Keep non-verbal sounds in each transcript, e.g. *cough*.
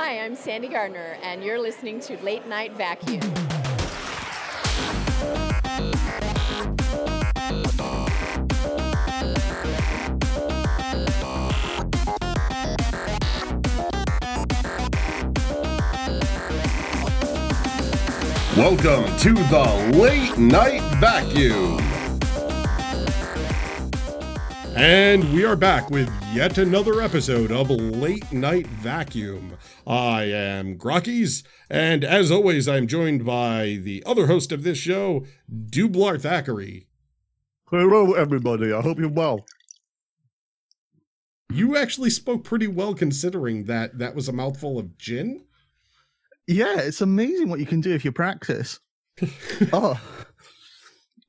Hi, I'm Sandy Gardner, and you're listening to Late Night Vacuum. Welcome to the Late Night Vacuum. And we are back with yet another episode of Late Night Vacuum. I am Grockies, and as always, I'm joined by the other host of this show, Dublar Thackeray. Hello, everybody. I hope you're well. You actually spoke pretty well considering that that was a mouthful of gin. Yeah, it's amazing what you can do if you practice. *laughs* oh,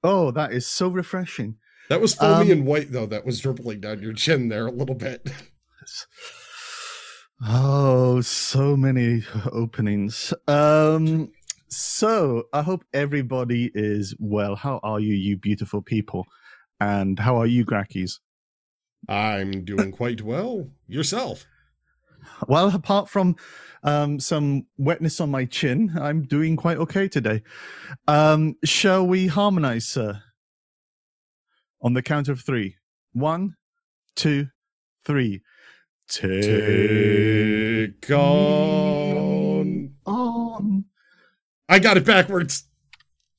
oh, that is so refreshing. That was foamy Um, and white, though. That was dribbling down your chin there a little bit. Oh, so many openings. Um, so I hope everybody is well. How are you, you beautiful people? And how are you, Grackies? I'm doing quite well. Yourself. Well, apart from um, some wetness on my chin, I'm doing quite okay today. Um, shall we harmonize, sir? On the count of three. One, two, three. Take Take on. on. I got it backwards.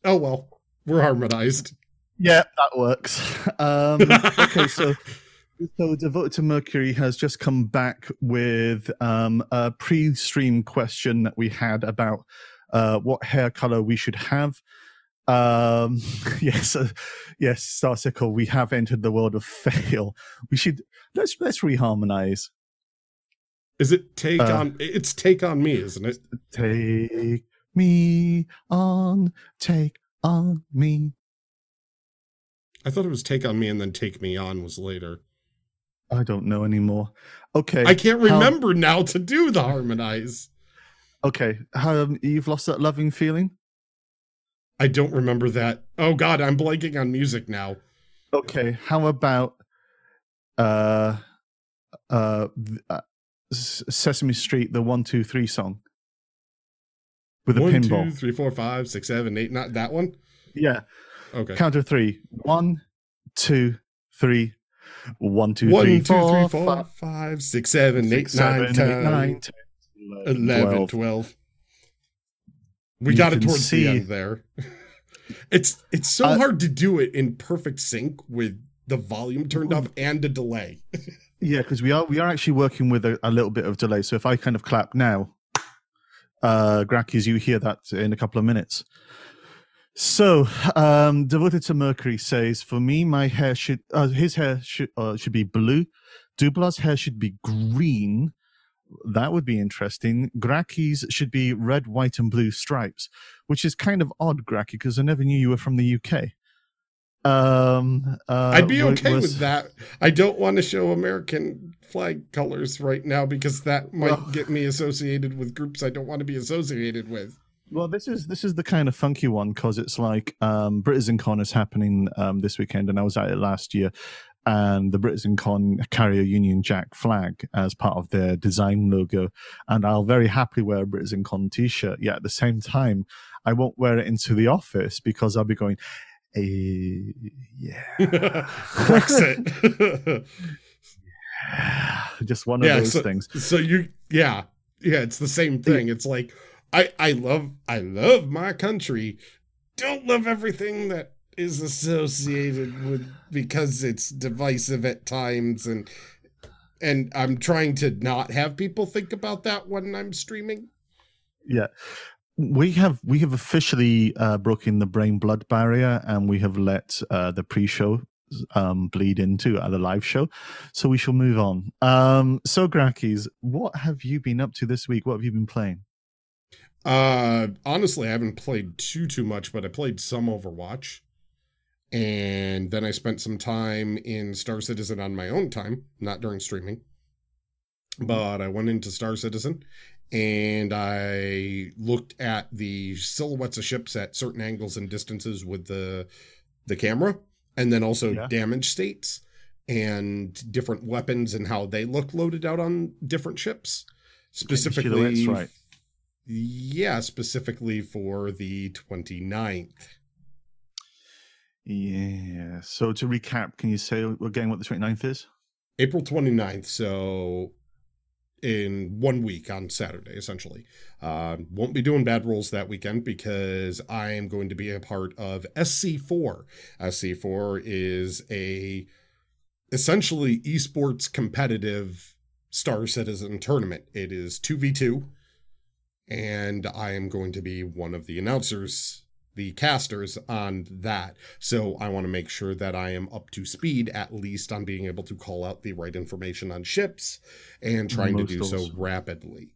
Oh well, we're harmonized. Yeah, that works. *laughs* Um, okay, so *laughs* so devoted to Mercury has just come back with um, a pre-stream question that we had about uh, what hair color we should have. Um, *laughs* yes, uh, yes, Starsicle, we have entered the world of fail. We should let's let's reharmonize. Is it take Uh, on? It's take on me, isn't it? Take me on, take on me. I thought it was take on me and then take me on was later. I don't know anymore. Okay, I can't how- remember now to do the harmonize. Okay, um, you've lost that loving feeling. I don't remember that. Oh God, I'm blanking on music now. Okay, how about uh, uh, uh Sesame Street, the one, two, three song with a One, pinball? two, three, four, five, six, seven, eight. Not that one. Yeah, Okay. count of three. One, two, three. One, two, One, three, two, three, four, four, five, five, six, seven, eight, six, nine, seven, eight, ten, nine, ten, 11, 12. 12. We You got it towards see- the end there. *laughs* it's it's so Uh, hard to do it in perfect sync with the volume turned up and a delay. *laughs* Yeah, because we are we are actually working with a, a little bit of delay. So if I kind of clap now, uh Grackies, you hear that in a couple of minutes. So, um devoted to Mercury says, for me, my hair should uh, his hair should uh, should be blue. Dublar's hair should be green. That would be interesting. Gracky's should be red, white, and blue stripes, which is kind of odd, Gracky, because I never knew you were from the UK. Um, uh, I'd be okay was- with that. I don't want to show American flag colors right now because that might Well- get me associated with groups I don't want to be associated with. Well, this is this is the kind of funky one because it's like um, Con is happening um, this weekend, and I was at it last year. And the Con carry a Union Jack flag as part of their design logo, and I'll very happily wear a Con t-shirt. Yet at the same time, I won't wear it into the office because I'll be going, yeah, *laughs* Brexit. just one of Yeah, those so- things. so you yeah. Yeah, it's the same thing. It's like I I love I love my country. Don't love everything that is associated with because it's divisive at times and and I'm trying to not have people think about that when I'm streaming. Yeah. We have we have officially uh, broken the brain blood barrier, and we have let uh, the pre-show um, bleed into uh, the live show. So we shall move on. Um, so, Grackies, what have you been up to this week? What have you been playing? Uh honestly, I haven't played too too much, but I played some Overwatch. And then I spent some time in Star Citizen on my own time, not during streaming. But I went into Star Citizen and I looked at the silhouettes of ships at certain angles and distances with the the camera and then also Yeah. damage states and different weapons and how they look loaded out on different ships specifically right. yeah specifically for the 29th Yeah. So to recap, can you say again what the 29th is? april 29th so in one week on saturday essentially. Uh, won't be doing bad rolls that weekend because i am going to be a part of sc4 sc4 is a essentially esports competitive star citizen tournament. It is 2v2 and I am going to be one of the announcers, the casters on that. So I want to make sure that I am up to speed, at least on being able to call out the right information on ships and trying to Most do so rapidly.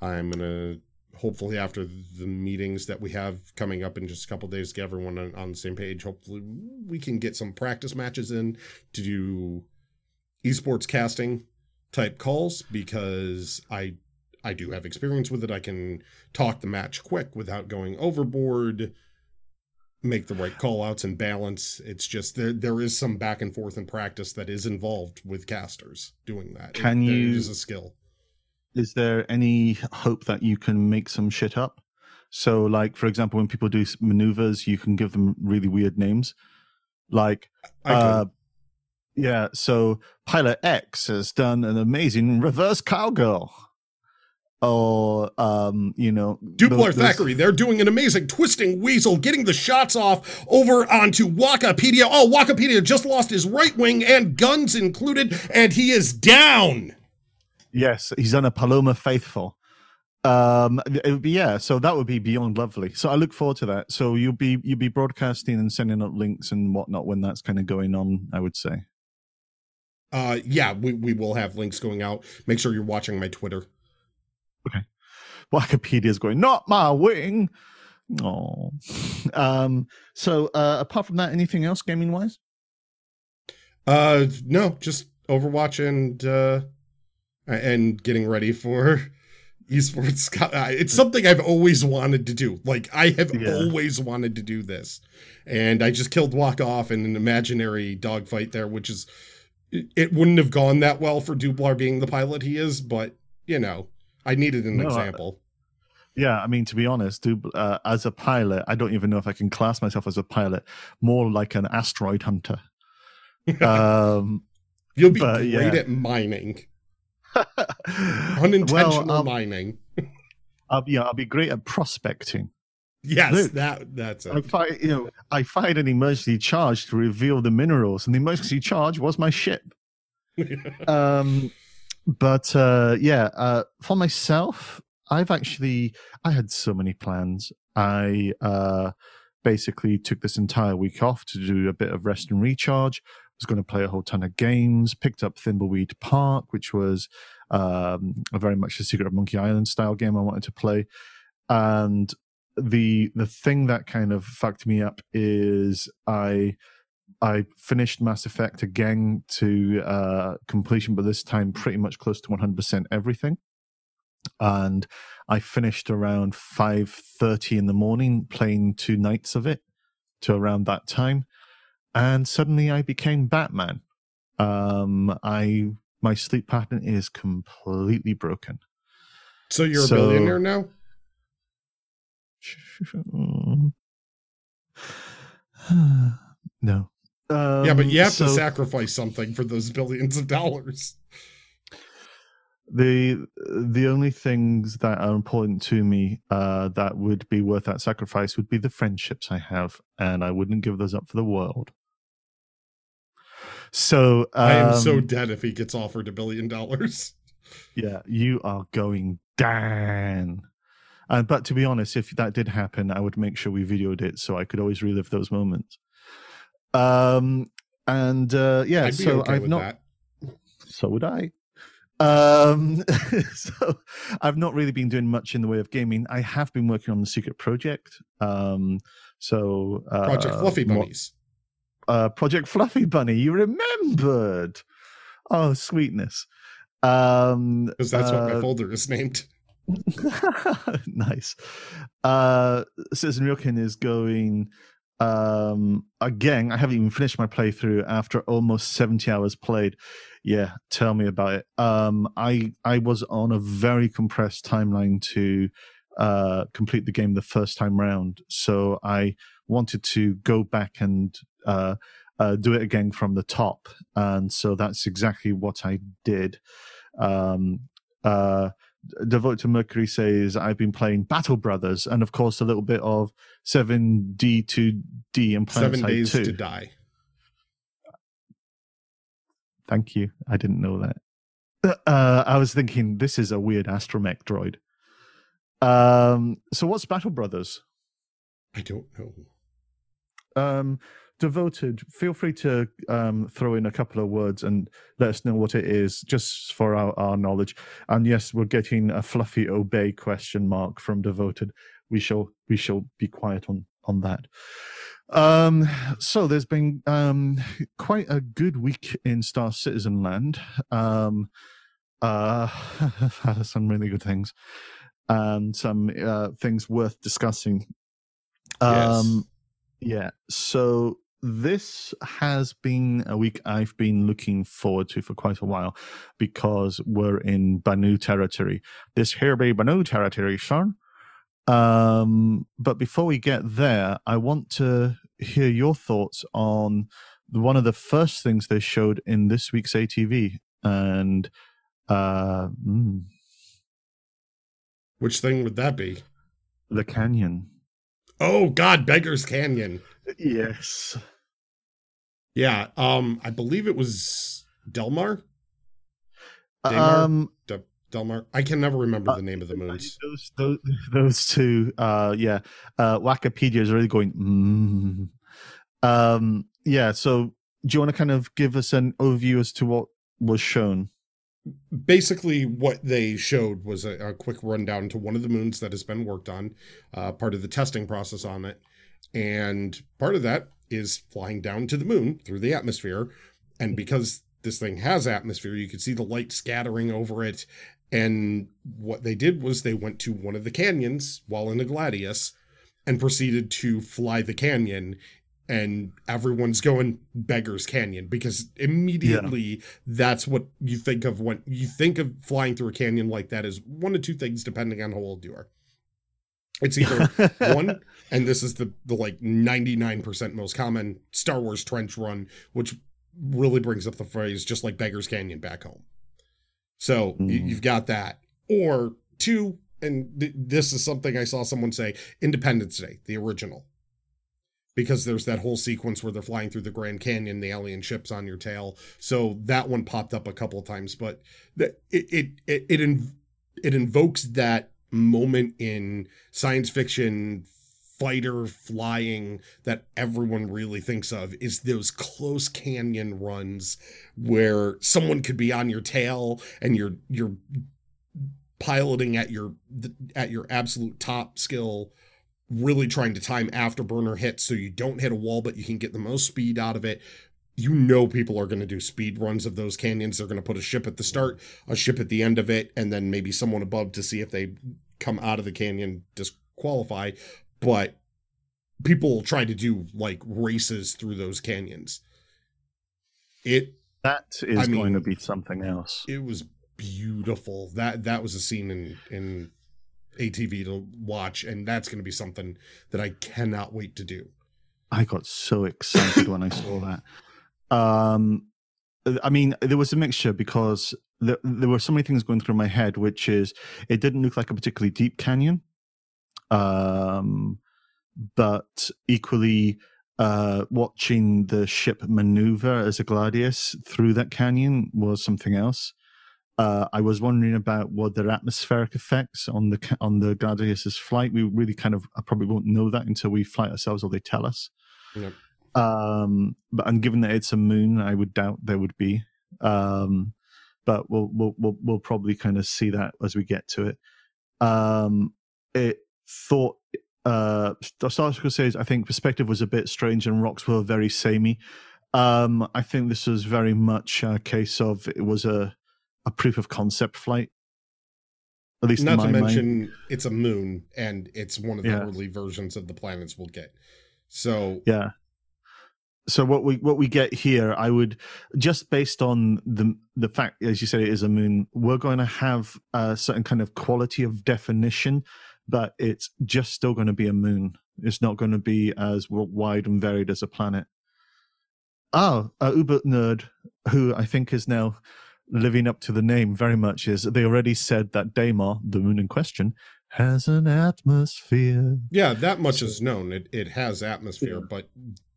I'm going to hopefully after the meetings that we have coming up in just a couple days get everyone on, on the same page hopefully we can get some practice matches in to do esports casting type calls because i I do have experience with it. I can talk the match quick without going overboard, make the right call outs and balance. It's just there there is some back and forth in practice that is involved with casters doing that. Can it, you- is a skill. Is there any hope that you can make some shit up? So, like for example, when people do maneuvers, you can give them really weird names, like uh, yeah. So Pilot X has done an amazing reverse cowgirl, or um, you know, those- those- Thackeray, they're doing an amazing twisting weasel, getting the shots off over onto Wikipedia. Oh, Wikipedia just lost his right wing and guns included, and he is down. Yes, he's on a Paloma Faithful. Um, it would be yeah. So that would be beyond lovely. So I look forward to that. So you'll be you'll be broadcasting and sending out links and whatnot when that's kind of going on. I would say. Uh, yeah, we, we will have links going out. Make sure you're watching my Twitter. Wikipedia's going, not my wing. Oh. Um, so uh, apart from that, anything else gaming wise? Uh, no, just Overwatch and uh, and getting ready for *laughs* esports. It's something I've always wanted to do. Like I have Yeah. always wanted to do this, and I just killed Walk Off in an imaginary dogfight there, which is it wouldn't have gone that well for Dublar being the pilot he is, but you know, I needed an No, I- example. Yeah, I mean, to be honest, do, uh, as a pilot, I don't even know if I can class myself as a pilot. More like an asteroid hunter. *laughs* um, You'll be but, great yeah. at mining, *laughs* unintentional well, I'll, mining. *laughs* I'll, yeah, I'll be great at prospecting. Yes, Luke, that that's I it. fired, you know, I fired an emergency charge to reveal the minerals, and the emergency charge was my ship. um, but uh, yeah, uh, for myself, I've actually I had so many plans. I uh, basically took this entire week off to do a bit of rest and recharge. Was going to play a whole ton of games. Picked up Thimbleweed Park, which was um, a very much a Secret of Monkey Island style game I wanted to play, and the the thing that kind of fucked me up is I I finished Mass Effect again to uh, completion, but this time pretty much close to 100% everything. And I finished around 5:30 in the morning playing two nights of it to around that time, and suddenly I became Batman. Um, I my sleep pattern is completely broken. So you're a billionaire now? *sighs* no. Um, yeah, but you have so to sacrifice something for those billions of dollars. the the only things that are important to me uh, that would be worth that sacrifice would be the friendships I have, and I wouldn't give those up for the world. So um, I am so dead if he gets offered a billion dollars. yeah, you are going down. And but to be honest, if that did happen, I would make sure we videoed it so I could always relive those moments. Um and uh yeah, so okay I've not that. so would I. Um *laughs* so I've not really been doing much in the way of gaming. I have been working on the secret project. Um so uh Project Fluffy Bunnies. uh, Project Fluffy Bunny. You remembered? Oh, sweetness. Um, Because that's what my uh, folder is named. *laughs* nice. Uh, Citizen Ryokin is going Um, again, I haven't even finished my playthrough after almost 70 hours played. Yeah, tell me about it. Um, I I was on a very compressed timeline to uh, complete the game the first time round, so I wanted to go back and uh, uh, do it again from the top, and so that's exactly what I did. Um, uh, Devote to Mercury says, I've been playing Battle Brothers and, of course, a little bit of 7D2D and Planet Seven Side days 2. to die. Thank you. I didn't know that. Uh, I was thinking, this is a weird astromech droid. Um, so, what's Battle Brothers? I don't know. Um, devoted, feel free to um, throw in a couple of words and let us know what it is, just for our, our knowledge. And yes, we're getting a fluffy obey question mark from devoted. We shall we shall be quiet on on that. Um, so there's been um, quite a good week in Star Citizen Land. Um, uh, *laughs* some really good things and some uh, things worth discussing. Um, yeah. So this has been a week I've been looking forward to for quite a while because we're in Banu territory. This here be Banu territory, son. Um, but before we get there, I want to hear your thoughts on one of the first things they showed in this week's ATV, and uh, mm, Which thing would that be? the canyon. Oh God, Beggar's Canyon. Yes. Yeah. Um, I believe it was Delmar. Daymar? Um, De- Delmar. I can never remember Uh, the name of the moons. those those those two uh yeah uh wikipedia is really going mm. um yeah so do you want to kind of give us an overview as to what was shown Basically, what they showed was a, a quick rundown to one of the moons that has been worked on, uh, part of the testing process on it, and part of that is flying down to the moon through the atmosphere, and because this thing has atmosphere, you can see the light scattering over it. And what they did was they went to one of the canyons while in a gladius and proceeded to fly the canyon and everyone's going beggars canyon because immediately that's what you think of when you think of flying through a canyon like that is one of two things depending on how old you are. It's either *laughs* one and this is the the like 99% most common star wars trench run which really brings up the phrase just like beggars canyon back home. So y- Mhm. you've got that. Or two and th- this is something i saw someone say independence day the original because there's that whole sequence where they're flying through the grand canyon the alien ships on your tail. So that one popped up a couple of times but it it it it, inv- it invokes that moment in science fiction fighter flying that everyone really thinks of is those close canyon runs where someone could be on your tail and you're you're piloting at your at your absolute top skill really trying to time afterburner hits so you don't hit a wall but you can get the most speed out of it. You know people are going to do speed runs of those canyons. They're going to put a ship at the start a ship at the end of it and then maybe someone above to see if they come out of the canyon disqualify but people try to do like races through those canyons. It that is I going to be something else. It was beautiful. That that was a scene in in atv to watch and that's going to be something that i cannot wait to do I got so excited when I saw *laughs* that. Um, I mean, there was a mixture because there, there were so many things going through my head, which is it didn't look like a particularly deep canyon, um, but equally uh, watching the ship maneuver as a gladius through that canyon was something else. Uh, I was wondering about what their atmospheric effects on the on the Gladius's flight. We really kind of I probably won't know that until we fly ourselves or they tell us. Yep. Um, but and given that it's a moon, I would doubt there would be. Um, but we'll we'll we'll, we'll probably kind of see that as we get to it. Um, it thought uh, Star Trek says I think perspective was a bit strange and rocks were very samey. Um, I think this was very much a case of it was a a proof of concept flight. At least not to my mind. mention it's a moon and it's one of the Yeah. early versions of the planets we'll get So Yeah. So what we what we get here, I would just based on the the fact, as you said, it is a moon. We're going to have a certain kind of quality of definition, but it's just still going to be a moon. It's not going to be as wide and varied as a planet. Oh, uh, Uber nerd, who I think is now living up to the name very much, is they already said that Daymar, the moon in question, has an atmosphere. yeah, that much is known. It it has atmosphere, but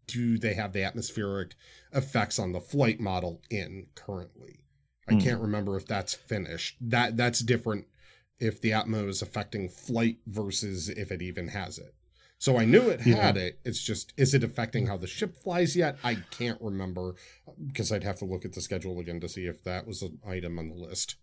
do they have the atmospheric effects on the flight model in currently? I Hmm. can't remember if that's finished. That that's different if the atmo is affecting flight versus if it even has it. So I knew it Yeah. had it. It's just is it affecting how the ship flies yet? I can't remember because I'd have to look at the schedule again to see if that was an item on the list.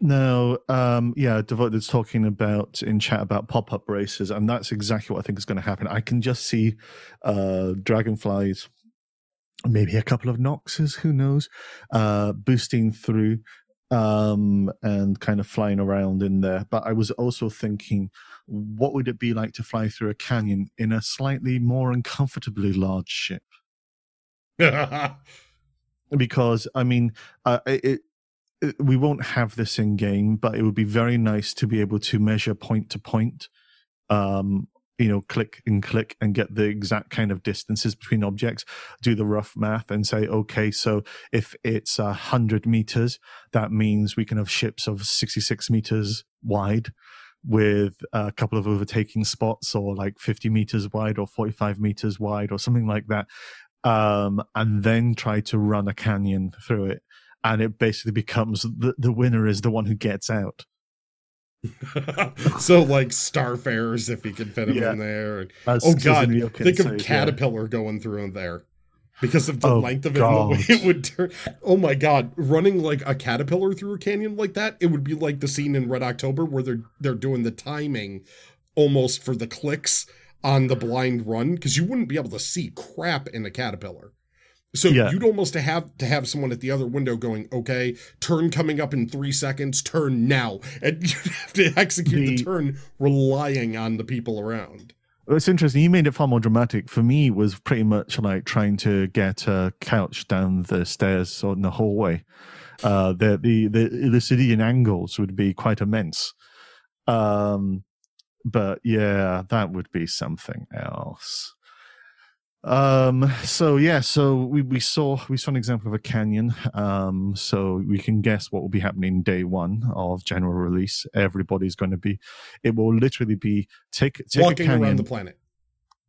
No, um, yeah, Devoted's talking about in chat about pop up races, and that's exactly what I think is going to happen. I can just see uh, dragonflies, maybe a couple of noxes, who knows, uh, boosting through um, and kind of flying around in there. But I was also thinking, what would it be like to fly through a canyon in a slightly more uncomfortably large ship? *laughs* because I mean, uh, it, it, we won't have this in game, but it would be very nice to be able to measure point to point, um, you know, click and click and get the exact kind of distances between objects. Do the rough math and say, okay, so if it's a hundred meters, that means we can have ships of sixty-six meters wide. With a couple of overtaking spots, or like 50 meters wide, or 45 meters wide, or something like that um, and then try to run a canyon through it. And it basically becomes the, the winner is the one who gets out. *laughs* so like starfarers if he can fit him Yeah. in there. And, oh god, think of say, yeah. caterpillar going through in there because of the Oh, length of it and the way it would turn. Oh my god, running like a caterpillar through a canyon like that, it would be like the scene in Red October where they're they're doing the timing almost for the clicks on the blind run because you wouldn't be able to see crap in a caterpillar. So Yeah. you'd almost have to have someone at the other window going, okay, turn coming up in three seconds, turn now. And *laughs* you'd have to execute the, The- turn relying on the people around. It's interesting. You made it far more dramatic. For me, was pretty much like trying to get a couch down the stairs or in the hallway. Uh, the the the Euclidean angles would be quite immense. Um, but yeah, that would be something else. Um, so yeah, so we, we saw we saw an example of a canyon. Um, so we can guess what will be happening day one of general release. Everybody's going to be. It will literally be take take a Walking canyon, around the planet.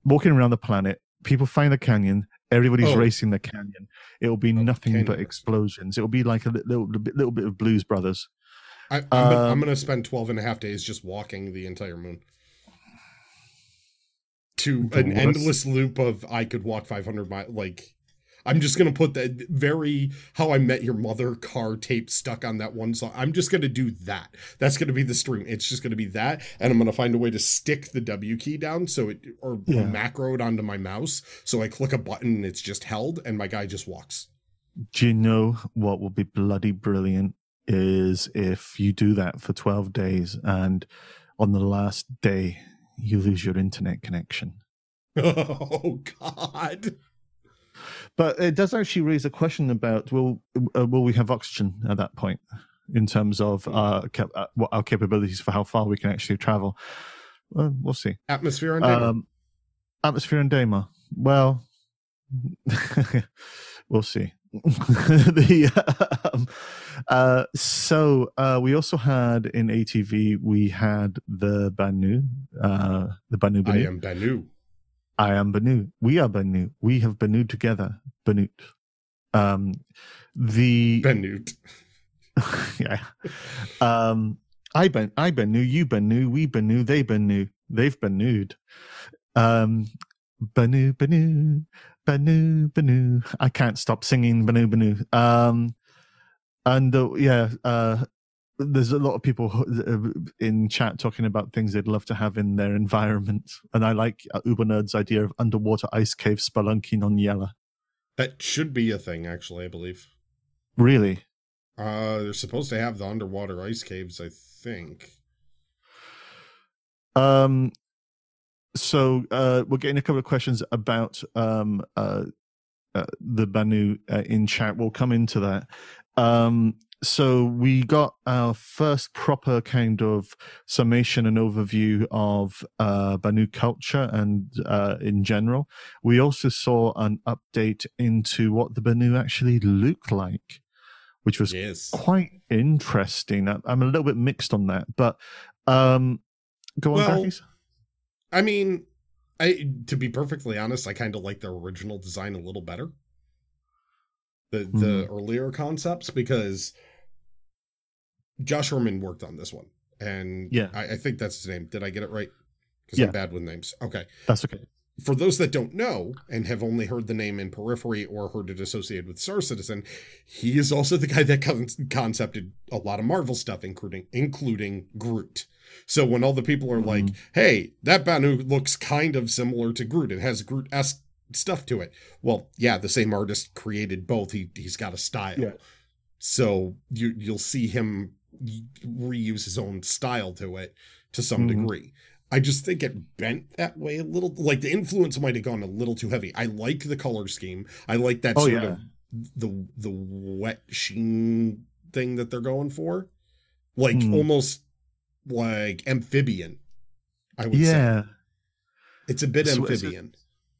walking around the planet. People find the canyon. Everybody's Oh. racing the canyon. It will be Oh, nothing canyon but explosions. It will be like a little, little, bit, little bit of Blues Brothers. I, I'm, gonna, I'm Um, gonna spend 12 and a half days just walking the entire moon. To The an worst. endless loop of I could walk 500 miles. Like, I'm just gonna put that very How I Met Your Mother car tape stuck on that one song. I'm just gonna do that. That's gonna be the stream. It's just gonna be that, and I'm gonna find a way to stick the W key down so it or Yeah. macro it onto my mouse. So I click a button and it's just held, and my guy just walks. Do you know what will be bloody brilliant is if you do that for 12 days and on the last day you lose your internet connection. *laughs* Oh God. But it does actually raise a question about will uh, will we have oxygen at that point in terms of uh, cap- uh, what our capabilities for how far we can actually travel? Well, we'll see. Atmosphere and. Um, atmosphere and Daymar. Well, *laughs* we'll see. *laughs* the, um, uh, so uh, we also had in ATV we had the Banu, uh, the Banu Banu. I am Banu. I am Banu. We are Banu. We have Banu together. Banut. Um, the Benute. *laughs* yeah. Um, I ben I Banu. You Banu. We Banu. They Banu. They've Banued. Um, Banu Banu Banu Banu. I can't stop singing Banu Banu. Um, and uh, yeah, uh, there's a lot of people in chat talking about things they'd love to have in their environment, and I like uh, Uber Nerd's idea of underwater ice cave spelunking on Yela. That should be a thing, actually, I believe. Really? Uh, they're supposed to have the underwater ice caves, I think. Um, so uh, we're getting a couple of questions about um, uh, uh, the Banu uh, in chat. We'll come into that. Um, so we got our first proper kind of summation and overview of uh, Banu culture and uh, in general. We also saw an update into what the Banu actually look like, which was Yes. quite interesting. I- I'm a little bit mixed on that, but um, go on, Well. I mean, I to be perfectly honest, I kind of like their original design a little better. The the mm-hmm. earlier concepts because Josh Herman worked on this one, and Yeah. I, I think that's his name. Did I get it right? Because Yeah. I'm bad with names. Okay. That's okay. For those that don't know and have only heard the name in periphery or heard it associated with Star Citizen, he is also the guy that con- concepted a lot of Marvel stuff, including including Groot. So when all the people are like, "Hey, that Banu looks kind of similar to Groot. It has Groot esque stuff to it." Well, yeah, the same artist created both. He he's got a style. Yeah. So you you'll see him reuse his own style to it to some Mhm. degree. I just think it bent that way a little. Like the influence might have gone a little too heavy. I like the color scheme. I like that Oh, sort yeah. of the the wet sheen thing that they're going for, like Hmm. almost like amphibian. I would say Yeah, it's a bit So is it- amphibian.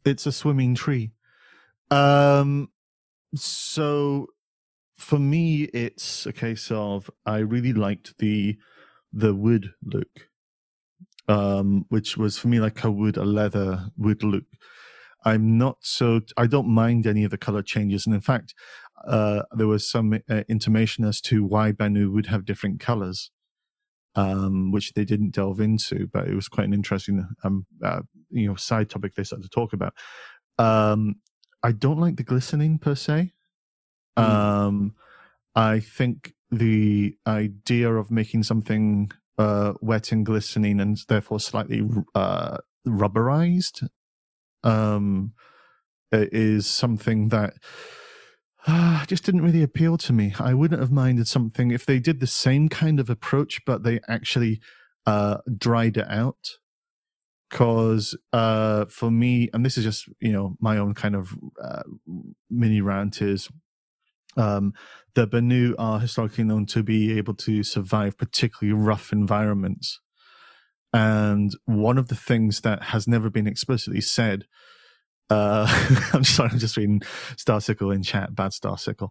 it's a swimming tree. Um, so for me, it's a case of I really liked the the wood look, um, which was for me like a wood, a leather wood look. I'm not so I don't mind any of the color changes, and in fact, uh, there was some uh, intimation as to why Banu would have different colors, um, which they didn't delve into, but it was quite an interesting um, uh, you know side topic they started to talk about. Um, I don't like the glistening per se. Mm. Um, I think the idea of making something uh, wet and glistening and therefore slightly uh, rubberized um, is something that uh, just didn't really appeal to me. I wouldn't have minded something if they did the same kind of approach, but they actually uh, dried it out. Because uh, for me, and this is just you know my own kind of uh, mini rant is um, the Banu are historically known to be able to survive particularly rough environments. And one of the things that has never been explicitly said, uh, *laughs* I'm sorry, I'm just reading Starsicle in chat, bad Starsicle,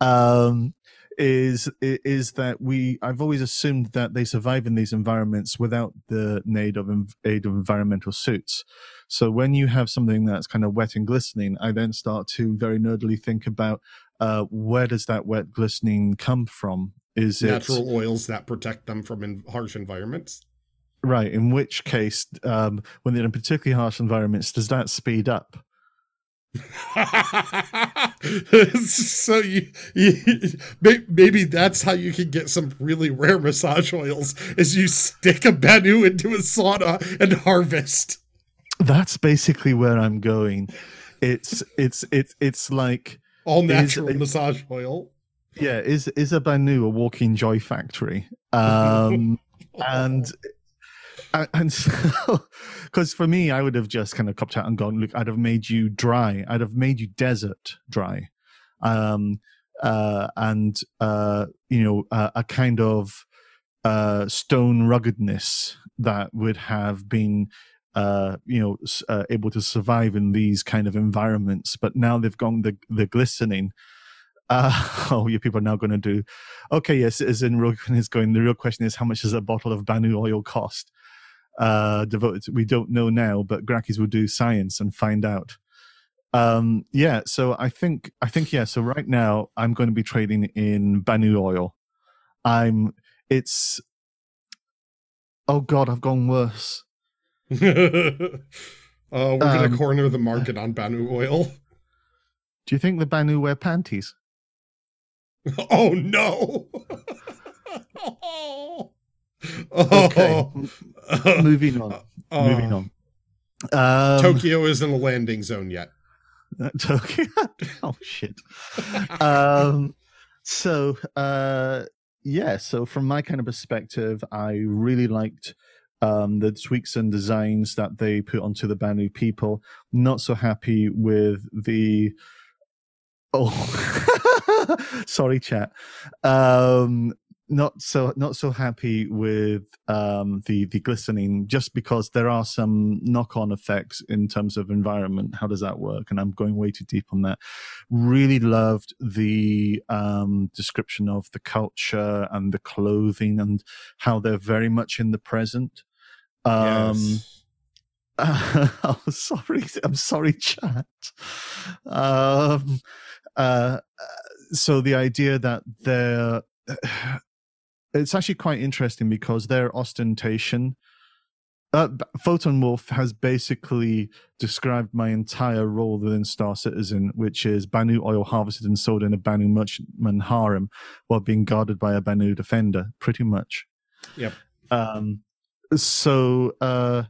um, is is that we I've always assumed that they survive in these environments without the aid of aid of environmental suits. So when you have something that's kind of wet and glistening, I then start to very nerdily think about uh, where does that wet glistening come from? Is it Natural oils that protect them from in harsh environments. Right? In which case, um, when they're in particularly harsh environments, does that speed up? *laughs* so you, you maybe that's how you can get some really rare massage oils is you stick a banu into a sauna and harvest That's basically where I'm going. It's it's it's it's like all Is- natural massage oil yeah, is is a Banu a walking joy factory? Um, *laughs* and and- *laughs* so because for me i would have just kind of copped out and gone look i'd have made you dry i'd have made you desert dry um uh and uh you know uh, a kind of uh stone ruggedness that would have been uh you know uh, able to survive in these kind of environments but now they've gone the the glistening uh, *laughs* oh, you people are now going to do. Okay, yes, as in Rogan *laughs* is going. The real question is, how much does a bottle of Banu oil cost? Uh, devoted. To, we don't know now, but Grakis will do science and find out. Um, yeah, so I think I think yeah. So right now, I'm going to be trading in Banu oil. I'm. It's. Oh God, I've gone worse. *laughs* uh, we're gonna Um, corner the market on banu oil Do you think the Banu wear panties? *laughs* oh no *laughs* oh. Okay, moving on. Oh. Moving on. Um, Tokyo isn't a landing zone yet. Tokyo. *laughs* oh shit. um, so uh, yeah. So from my kind of perspective, I really liked um, the tweaks and designs that they put onto the Banu people. Not so happy with the. Oh, *laughs* sorry, chat. Um, not so not so happy with um, the the glistening just because there are some knock on effects in terms of environment. How does that work? And I'm going way too deep on that. Really loved the um, description of the culture and the clothing and how they're very much in the present. Um, yes. *laughs* oh, sorry, I'm sorry, chat. Um, uh, so the idea that they're it's actually quite interesting because their ostentation uh, Photon Wolf has basically described my entire role within Star Citizen, which is Banu oil harvested and sold in a Banu merchantman harem while being guarded by a Banu defender, pretty much. Yep. Um, so uh,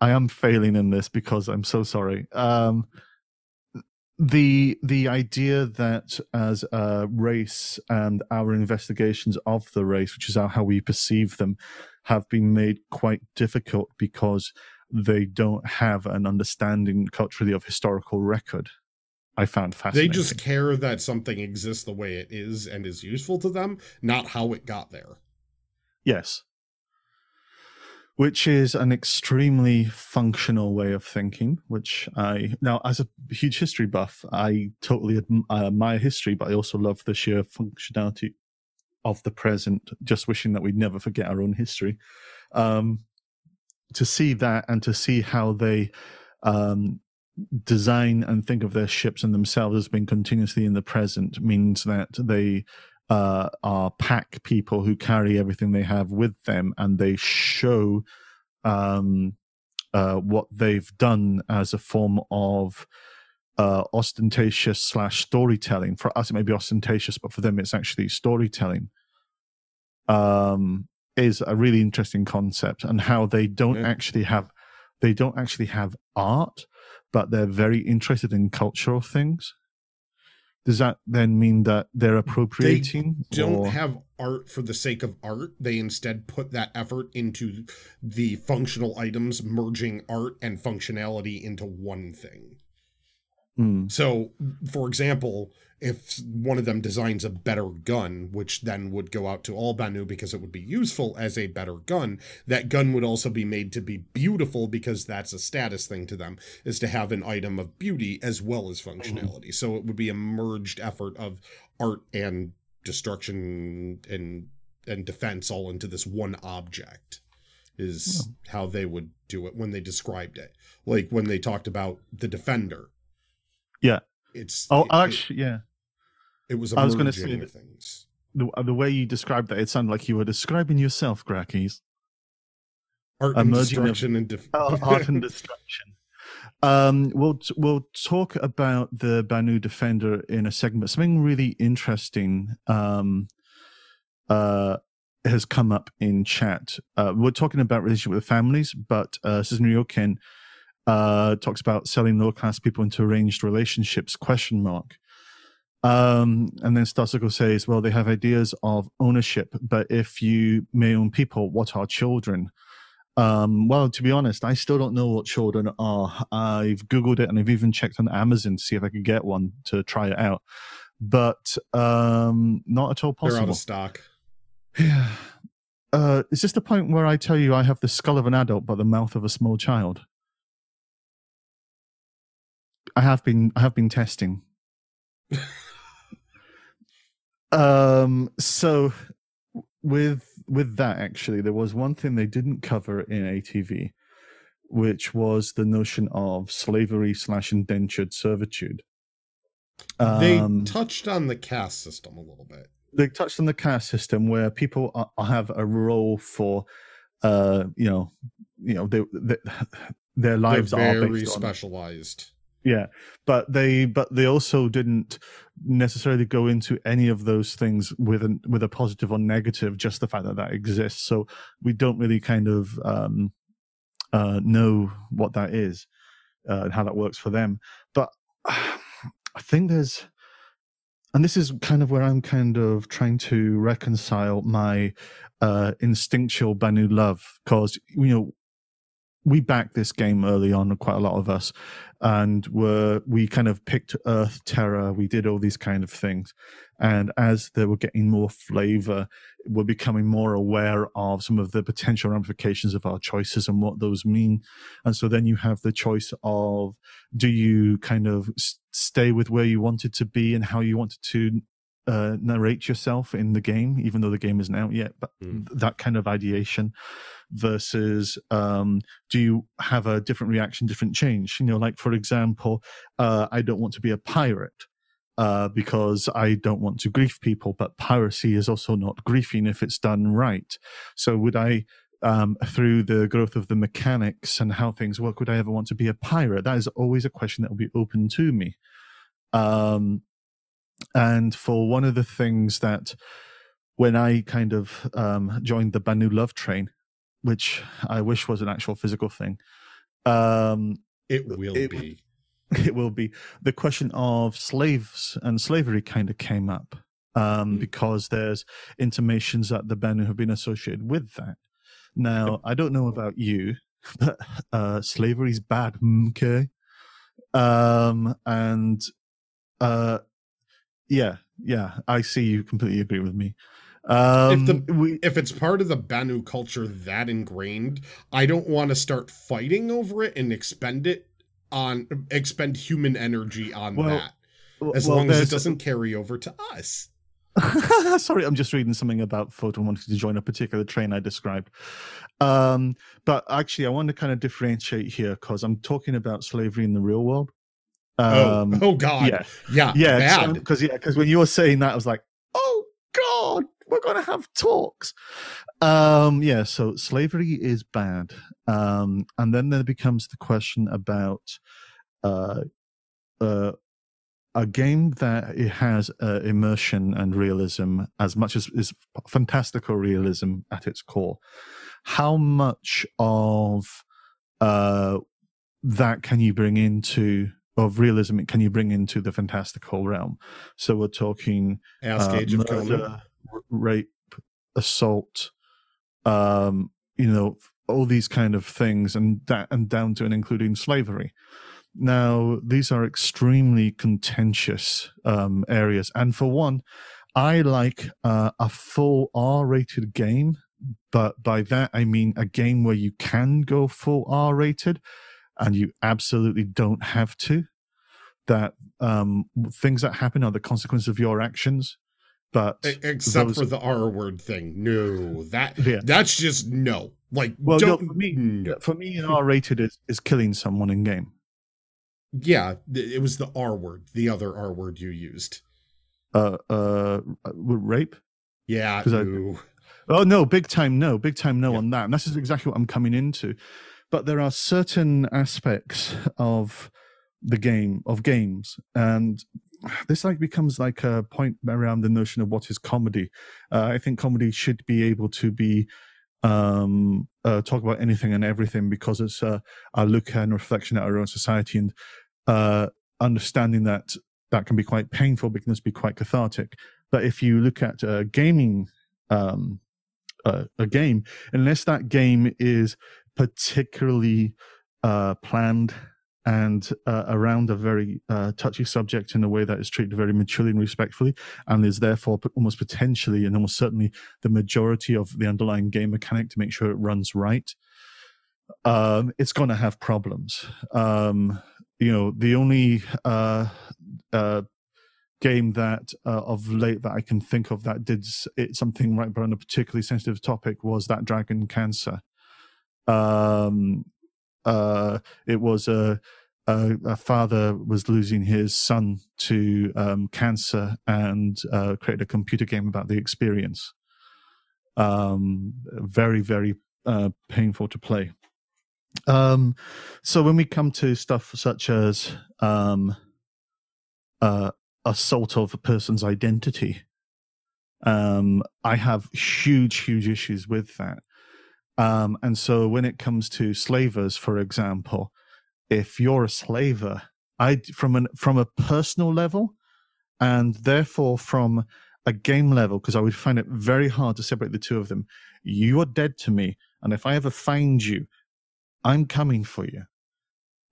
I am failing in this because I'm so sorry. Um, the the idea that as a race and our investigations of the race, which is how we perceive them, have been made quite difficult because they don't have an understanding culturally of historical record. I found fascinating. They just care that something exists the way it is and is useful to them, not how it got there. Yes. Which is an extremely functional way of thinking, which I, now, as a huge history buff, I totally admire history, but I also love the sheer functionality of the present, just wishing that we'd never forget our own history. Um, to see that and to see how they um, design and think of their ships and themselves as being continuously in the present means that they uh, are pack people who carry everything they have with them and they show um, uh, what they've done as a form of uh, ostentatious slash storytelling. For us, it may be ostentatious, but for them, it's actually storytelling. Um, is a really interesting concept, and how they don't Yeah. actually have they don't actually have art, but they're very interested in cultural things. Does that then mean that they're appropriating? they Don't or- have art for the sake of art. They instead put that effort into the functional items, merging art and functionality into one thing. Hmm. So, for example, if one of them designs a better gun, which then would go out to all Banu because it would be useful as a better gun, that gun would also be made to be beautiful because that's a status thing to them, is to have an item of beauty as well as mm-hmm. functionality. So it would be a merged effort of art and destruction and and defense all into this one object is how they would do it when they described it. Like when they talked about the defender. Yeah. It's Oh, it- actually, yeah. It, was a I was gonna say that- things. The, the way you described that, it sounded like you were describing yourself, Grackies. Art and destruction and def- Oh, *laughs* art and destruction. Um, we'll we'll talk about the Banu Defender in a second, but something really interesting um, uh, has come up in chat. Uh, we're talking about relationship with families, but uh, Susan Ryoken uh, talks about selling lower class people into arranged relationships? Question mark. Um, and then Starsicle says, well, they have ideas of ownership, but if you may own people, what are children? Um, well, to be honest, I still don't know what children are. I've Googled it and I've even checked on Amazon to see if I could get one to try it out, but um, not at all possible. They're out of stock. Yeah. Uh, is this the point where I tell you I have the skull of an adult but the mouth of a small child? I have been I have been testing. *laughs* um so with with that actually there was one thing they didn't cover in ATV which was the notion of slavery slash indentured servitude. they Um, touched on the caste system a little bit. they touched on the caste system where people are, have a role for uh you know you know they, they their lives They're are very based on specialized. Yeah but they but they also didn't necessarily go into any of those things with an with a positive or negative just the fact that that exists. So we don't really kind of um uh know what that is uh, and how that works for them. But *sighs* i think there's and this is kind of where I'm kind of trying to reconcile my uh, instinctual Banu love because you know we backed this game early on, quite a lot of us, and were we kind of picked Earth Terror. We did all these kind of things, and as they were getting more flavor, we're becoming more aware of some of the potential ramifications of our choices and what those mean. And so then you have the choice of do you kind of stay with where you wanted to be and how you wanted to uh, narrate yourself in the game, even though the game isn't out yet, but mm. that kind of ideation versus um, do you have a different reaction, different change? You know, like for example, uh, I don't want to be a pirate. Uh, because I don't want to grief people, but piracy is also not griefing if it's done right. So, would I um, through the growth of the mechanics and how things work, would I ever want to be a pirate? That is always a question that will be open to me. Um, and for one of the things that when I kind of um, joined the Banu Love Train, which I wish was an actual physical thing, um, it will it, be. *laughs* It will be. The question of slaves and slavery kind of came up um, mm. because there's intimations that the Banu have been associated with that. Now, I don't know about you, *laughs* but uh, is bad, okay? Um, and uh, yeah, yeah, I see you completely agree with me. Um, if the we, if it's part of the Banu culture that ingrained, I don't want to start fighting over it and expend it on expend human energy on well, that. As well, long as it doesn't carry over to us. *laughs* Sorry, I'm just reading something about Photon wanting to join a particular train I described. Um, but actually, I want to kind of differentiate here because I'm talking about slavery in the real world. Oh, um, oh, oh God. Yeah. Yeah. Yeah. Because, yeah, because when you were saying that, I was like, oh God, we're going to have talks. Um, yeah. So slavery is bad. Um, and then there becomes the question about, uh, uh, a game that it has uh, immersion and realism as much as is fantastical realism at its core. How much of uh, that can you bring into of realism can you bring into the fantastical realm? So we're talking Ask uh, Age of murder, rape, assault, um, you know, all these kind of things, and that and down to and including slavery. Now, these are extremely contentious um, areas, and for one, I like uh, a full R-rated game, but by that I mean a game where you can go full R-rated and you absolutely don't have to. That um, things that happen are the consequence of your actions. But except those... for the R word thing, no, that *laughs* yeah. that's just no. Like, well, no, for me, no. for me, an R rated is is killing someone in game. Yeah, it was the R word, the other R word you used. Uh, uh, rape. Yeah. I, oh no, big time no, big time no yeah. on that. And this is exactly what I'm coming into but there are certain aspects of the game of games and this like becomes like a point around the notion of what is comedy. Uh, i think comedy should be able to be um, uh, talk about anything and everything because it's a, a look and reflection at our own society and uh, understanding that that can be quite painful but can be quite cathartic. But if you look at uh, gaming um, uh, a game unless that game is particularly uh, planned and uh, around a very uh, touchy subject in a way that is treated very maturely and respectfully, and is therefore almost potentially and almost certainly the majority of the underlying game mechanic to make sure it runs right. Um, it's going to have problems. Um, you know, the only uh, uh, game that uh, of late that I can think of that did something right, on a particularly sensitive topic was that Dragon Cancer um, uh, it was a, a, a, father was losing his son to um, cancer and uh, created a computer game about the experience. Um, very, very uh, painful to play. Um, so when we come to stuff such as um, uh, assault of a person's identity, um, I have huge, huge issues with that. Um, and so when it comes to slavers, for example, if you're a slaver, I from an from a personal level, and therefore from a game level, because I would find it very hard to separate the two of them. You are dead to me, and if I ever find you, I'm coming for you.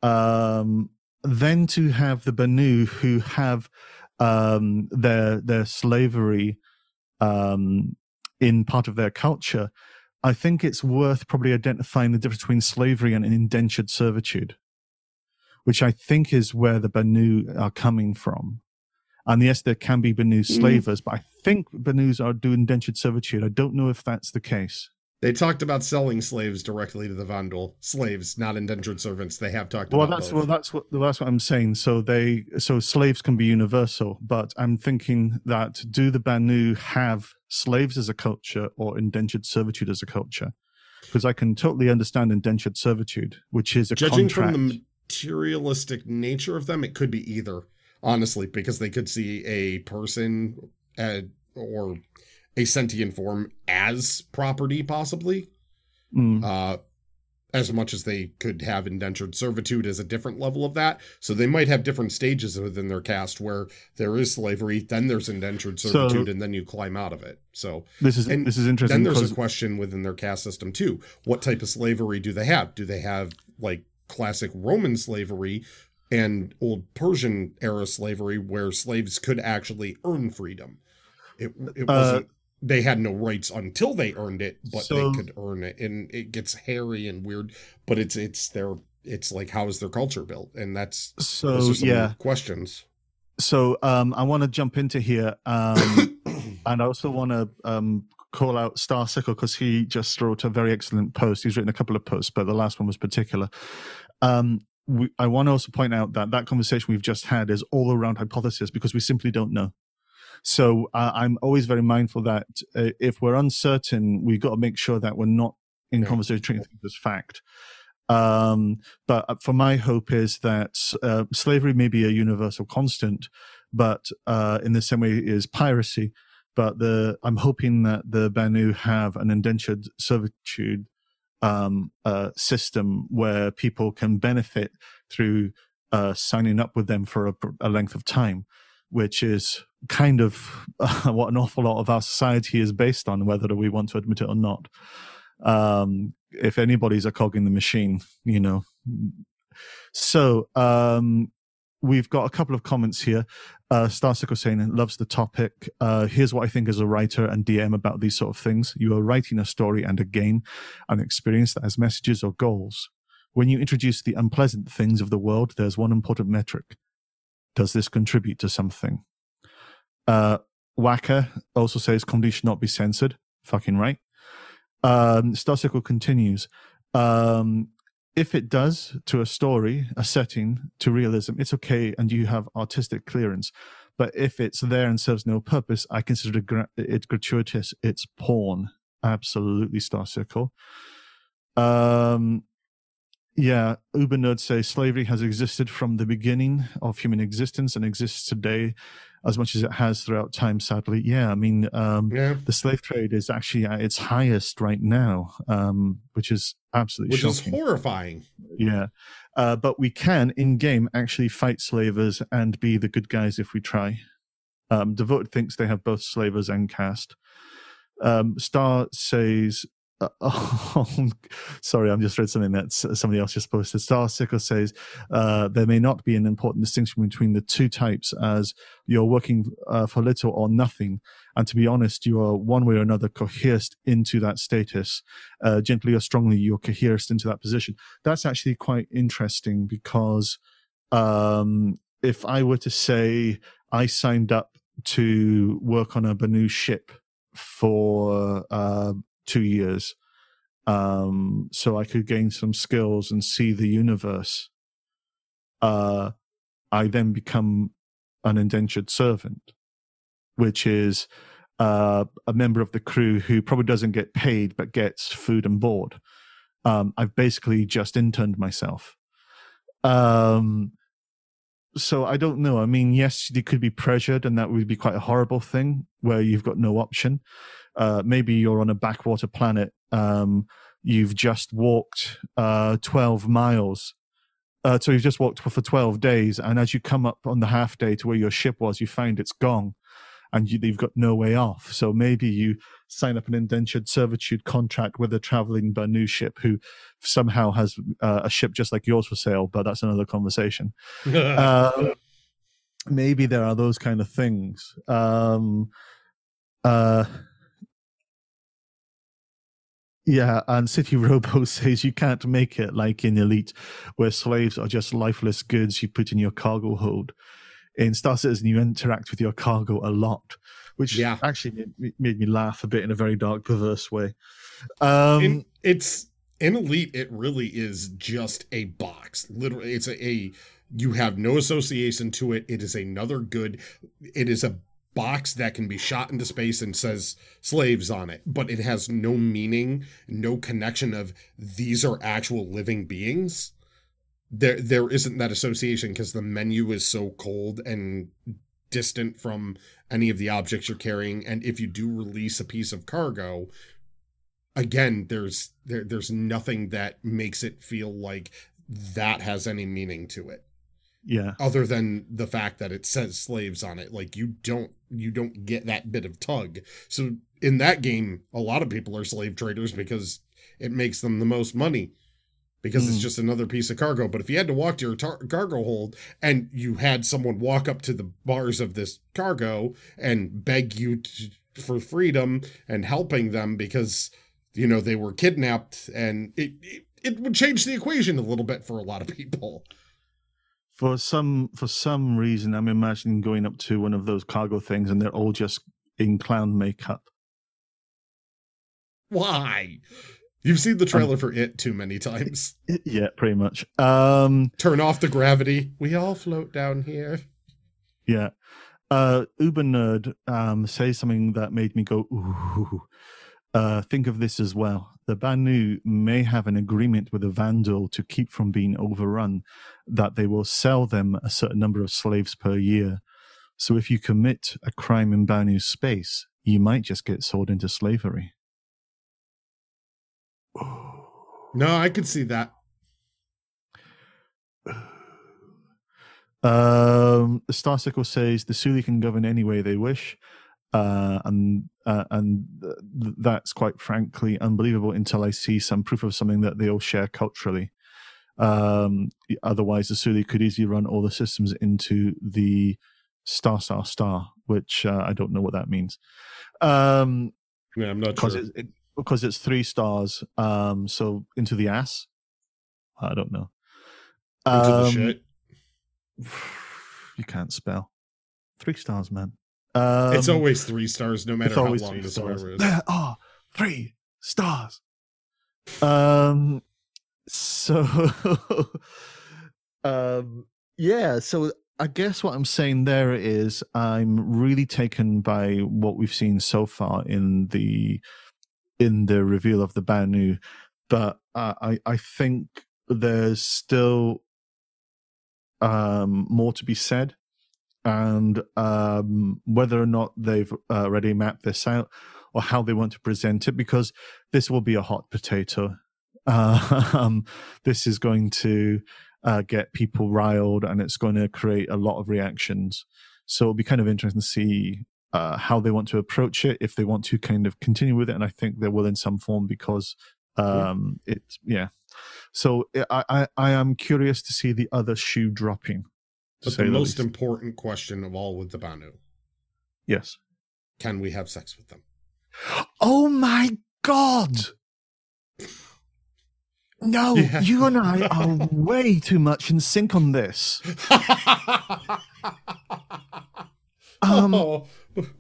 Um, then to have the Banu who have um, their their slavery um, in part of their culture, I think it's worth probably identifying the difference between slavery and indentured servitude, which I think is where the Banu are coming from. And yes, there can be Banu mm. slavers, but I think Banus are doing indentured servitude. I don't know if that's the case. They talked about selling slaves directly to the Vanduul. Slaves, not indentured servants. They have talked well, about that's both. well, that's what that's what I'm saying. So they so slaves can be universal, but I'm thinking that do the Banu have slaves as a culture or indentured servitude as a culture? Because I can totally understand indentured servitude, which is a judging contract. from the materialistic nature of them, it could be either. Honestly, because they could see a person uh, or a sentient form as property, possibly. Mm. Uh, as much as they could have indentured servitude as a different level of that. So they might have different stages within their caste where there is slavery, then there's indentured servitude, so, and then you climb out of it. So this is this is interesting. Then there's a question within their caste system too. What type of slavery do they have? Do they have like classic Roman slavery and old Persian era slavery where slaves could actually earn freedom? It, it uh, wasn't. Uh, they had no rights until they earned it, but so, they could earn it, and it gets hairy and weird. But it's it's their it's like how is their culture built, and that's so yeah questions. So um, I want to jump into here, um, *coughs* and I also want to um, call out Starsicle because he just wrote a very excellent post. He's written a couple of posts, but the last one was particular. Um, we, I want to also point out that that conversation we've just had is all around hypothesis because we simply don't know. So uh, I'm always very mindful that uh, if we're uncertain, we've got to make sure that we're not in yeah. conversation treating things as fact. Um, but uh, for my hope is that uh, slavery may be a universal constant, but uh, in the same way is piracy. But the I'm hoping that the Banu have an indentured servitude um, uh, system where people can benefit through signing up with them for a, a length of time which is kind of *laughs* what an awful lot of our society is based on, whether we want to admit it or not. Um, if anybody's a cog in the machine, you know. So um, we've got a couple of comments here. Uh, Starsicle was saying loves the topic. Uh, here's what I think as a writer and DM about these sort of things. You are writing a story and a game, an experience that has messages or goals. When you introduce the unpleasant things of the world, there's one important metric does this contribute to something? Uh, Wacker also says comedy should not be censored. Fucking right. Um, Starsicle continues. Um, if it does to a story, a setting, to realism, it's okay and you have artistic clearance. But if it's there and serves no purpose, I consider it, gra- it gratuitous. It's porn. Absolutely, Starsicle. Um, yeah, Uber Nerd says slavery has existed from the beginning of human existence and exists today as much as it has throughout time, sadly. Yeah, I mean, um, yeah. the slave trade is actually at its highest right now, um, which is absolutely which shocking. is horrifying. Yeah, uh, but we can in game actually fight slavers and be the good guys if we try. Um, Devoted thinks they have both slavers and caste. Um, Star says uh, *laughs* oh, sorry, I'm just read something that somebody else just posted. Starsicle says uh, there may not be an important distinction between the two types, as you're working uh, for little or nothing, and to be honest, you are one way or another coerced into that status. Uh, gently or strongly, you're coerced into that position. That's actually quite interesting because um, if I were to say I signed up to work on a Banu ship for uh, two years um, so I could gain some skills and see the universe. Uh, I then become an indentured servant, which is uh, a member of the crew who probably doesn't get paid but gets food and board. Um, I've basically just interned myself. Um, so I don't know. I mean, yes, they could be pressured, and that would be quite a horrible thing where you've got no option. Uh, maybe you're on a backwater planet. Um, you've just walked uh, 12 miles Uh, so you've just walked for 12 days, and as you come up on the half day to where your ship was, you find it's gone and you, you've got no way off. So maybe you sign up an indentured servitude contract with a traveling Banu ship who somehow has uh, a ship just like yours for sale, but that's another conversation. uh, *laughs* maybe there are those kind of things. Um, uh, yeah, and City *laughs* Robo says you can't make it like in Elite, where slaves are just lifeless goods you put in your cargo hold. In Star Citizen, you interact with your cargo a lot, which Yeah. actually made, made me laugh a bit in a very dark, perverse way. Um, in, it's in elite it really is just a box literally it's a, a you have no association to it it is another good it is a box that can be shot into space and says slaves on it but it has no meaning no connection of these are actual living beings. There there isn't that association because the menu is so cold and distant from any of the objects you're carrying. And if you do release a piece of cargo again there's there there's nothing that makes it feel like that has any meaning to it yeah, other than the fact that it says slaves on it like you don't you don't get that bit of tug. So in that game a lot of people are slave traders because it makes them the most money because it's Mm. just another piece of cargo. But if you had to walk to your tar- cargo hold and you had someone walk up to the bars of this cargo and beg you to, for freedom and helping them because you know they were kidnapped and it, it it would change the equation a little bit for a lot of people for some for some reason, I'm imagining going up to one of those cargo things, and they're all just in clown makeup. why you've seen the trailer for it too many times *laughs* Yeah, pretty much. Um, turn off the gravity we all float down here Yeah. Uh, Uber Nerd um, says something that made me go, ooh. Uh, think of this as well. The Banu may have an agreement with the Vanduul to keep from being overrun, that they will sell them a certain number of slaves per year. So if you commit a crime in Banu space, you might just get sold into slavery. *sighs* no i could see that Um, the Starsicle says the Souli can govern any way they wish, uh, and uh, and th- th- that's quite frankly unbelievable until I see some proof of something that they all share culturally. Um, otherwise, the Souli could easily run all the systems into the star star star, which uh, I don't know what that means. Um, yeah i'm not because sure it, it, because it's three stars. Um, so into the ass. I don't know. into the Um, shit *sighs* You can't spell. Three stars, man. Um, it's always three stars no matter how long the stars. swear is There are three stars. Um. So. *laughs* um. Yeah. So I guess what I'm saying there is I'm really taken by what we've seen so far in the in the reveal of the Banu, but uh, I I think there's still um more to be said and um, whether or not they've uh, already mapped this out or how they want to present it, because this will be a hot potato. Um, *laughs* this is going to uh, get people riled and it's going to create a lot of reactions. So it'll be kind of interesting to see uh, how they want to approach it, if they want to kind of continue with it. And I think they will in some form because um, it's, yeah. So I, I, I am curious to see the other shoe dropping. To but the the most least. important question of all with the banu Yes. can we have sex with them Oh my god! No, *laughs* Yeah. you and I are way too much in sync on this. *laughs* Um, oh,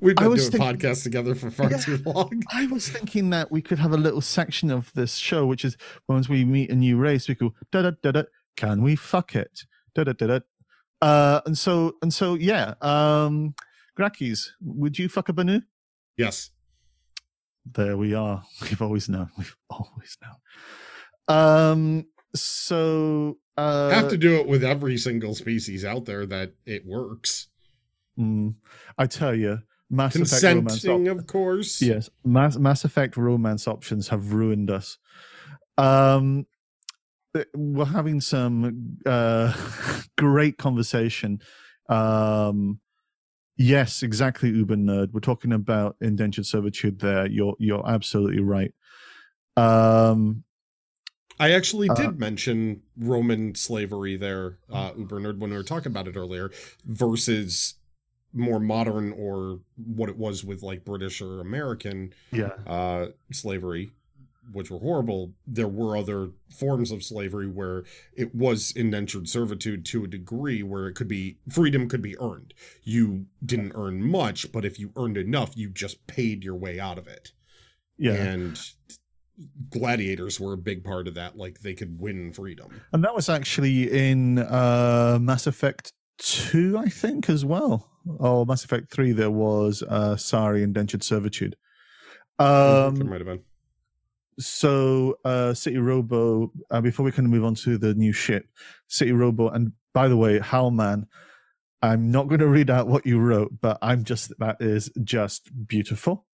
we've I been was doing thinking- podcasts together for far Yeah. too long. *laughs* I was thinking that we could have a little section of this show, which is once we meet a new race, we go da da da da. Can we fuck it? Da da da da. Uh, and so and so, yeah. Um, Grakis, would you fuck a Banu? Yes. There we are. *laughs* We've always known. We've always known. Um. So. Uh, Have to do it with every single species out there that it works. mm, I tell you, Mass Effect romance. Op- of course. *laughs* yes, Mass Mass Effect romance options have ruined us. Um. Uh, we're having some uh, *laughs* great conversation. Um, yes, exactly, Uber nerd. We're talking about indentured servitude. There, you're you're absolutely right. Um, I actually Uh, did mention Roman slavery there, uh, Uber Nerd, when we were talking about it earlier, versus more modern or what it was with like British or American yeah, uh, slavery, which were horrible. There were other forms of slavery where it was indentured servitude to a degree where it could be freedom could be earned. You didn't earn much, but if you earned enough, you just paid your way out of it yeah. and gladiators were a big part of that like they could win freedom And that was actually in uh, Mass Effect 2, I think, as well. Or Mass Effect 3, there was uh, Sari Indentured Servitude. it Um, might have been so, uh, City Robo, uh, before we kind of move on to the new ship, City Robo, and by the way, Howlman, I'm not going to read out what you wrote, but I'm just, that is just beautiful.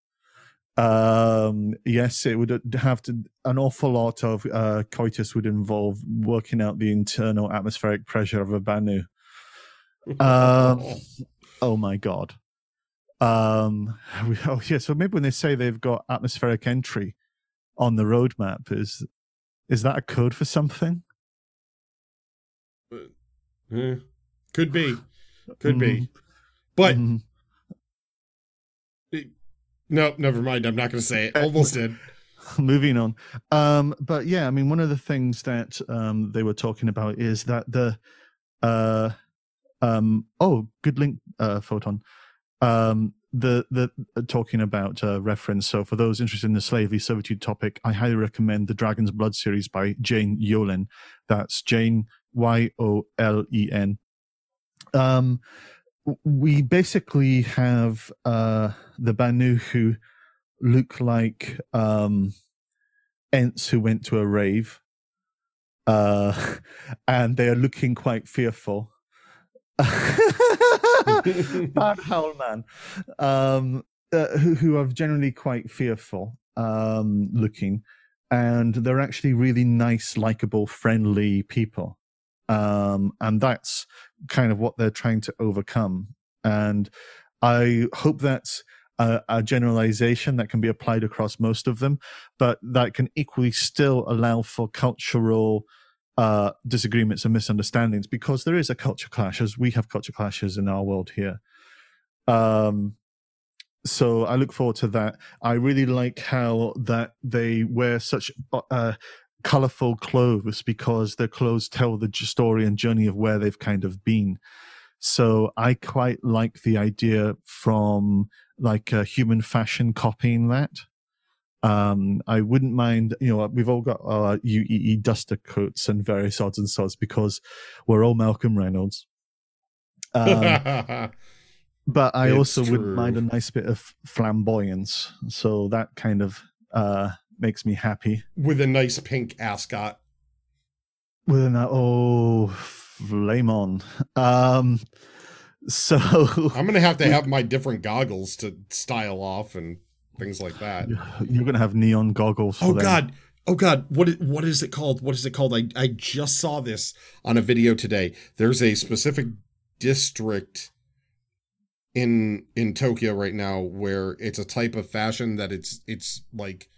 Um, yes, it would have to, an awful lot of uh, coitus would involve working out the internal atmospheric pressure of a Banu. Um, oh my god. Um, *laughs* oh yeah, so maybe when they say they've got atmospheric entry on the roadmap, is is that a code for something? Eh, could be. *sighs* Could be. Mhm. but Mhm. no never mind. I'm not going to say it. *laughs* Almost did. Moving on. Um but yeah i mean one of the things that um they were talking about is that the uh um oh good link uh photon. Um the the uh, talking about uh, reference. So for those interested in the slavery servitude topic i highly recommend the dragon's blood series by jane yolen. That's jane y-o-l-e-n um we basically have uh the banu who look like um ents who went to a rave uh *laughs* and they are looking quite fearful *laughs* bad howl man. Um uh, who, who are generally quite fearful um looking and they're actually really nice likable friendly people. Um and that's kind of what they're trying to overcome. And i hope that's a, a generalization that can be applied across most of them but that can equally still allow for cultural uh, disagreements and misunderstandings because there is a culture clash as we have culture clashes in our world here. Um, so I look forward to that. I really like how that they wear such uh, colorful clothes because their clothes tell the story and journey of where they've kind of been. So I quite like the idea from like uh, human fashion copying that. Um, I wouldn't mind, you know, we've all got our UEE duster coats and various odds and sods because we're all Malcolm Reynolds. Um, *laughs* but I It's also wouldn't mind a nice bit of flamboyance. So that kind of uh, makes me happy. with a nice pink ascot With an, oh, flame on. Um, *laughs* so i'm gonna have to have my different goggles to style off and things like that you're going to have neon goggles. For Oh them. God. Oh God. What? What is it called? What is it called? I, I just saw this on a video today. There's a specific district in in Tokyo right now where it's a type of fashion that it's it's like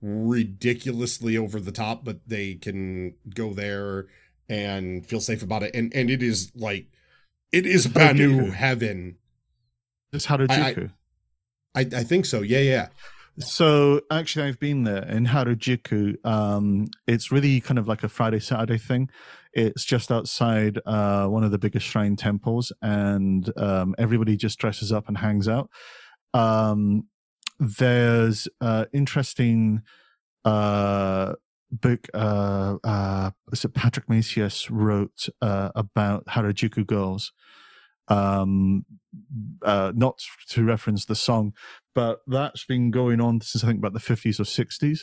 ridiculously over the top, but they can go there and feel safe about it. And and it is like it is Banu heaven. It's Harajuku. I, I think so. Yeah, yeah. So actually, I've been there in Harajuku. Um, it's really kind of like a Friday Saturday thing. It's just outside uh, one of the biggest shrine temples, and um, everybody just dresses up and hangs out. Um, there's uh, interesting uh, book. Uh, uh, it Patrick Macias wrote uh, about Harajuku girls. Um, uh, not to reference the song, but that's been going on since I think about the 50s or 60s.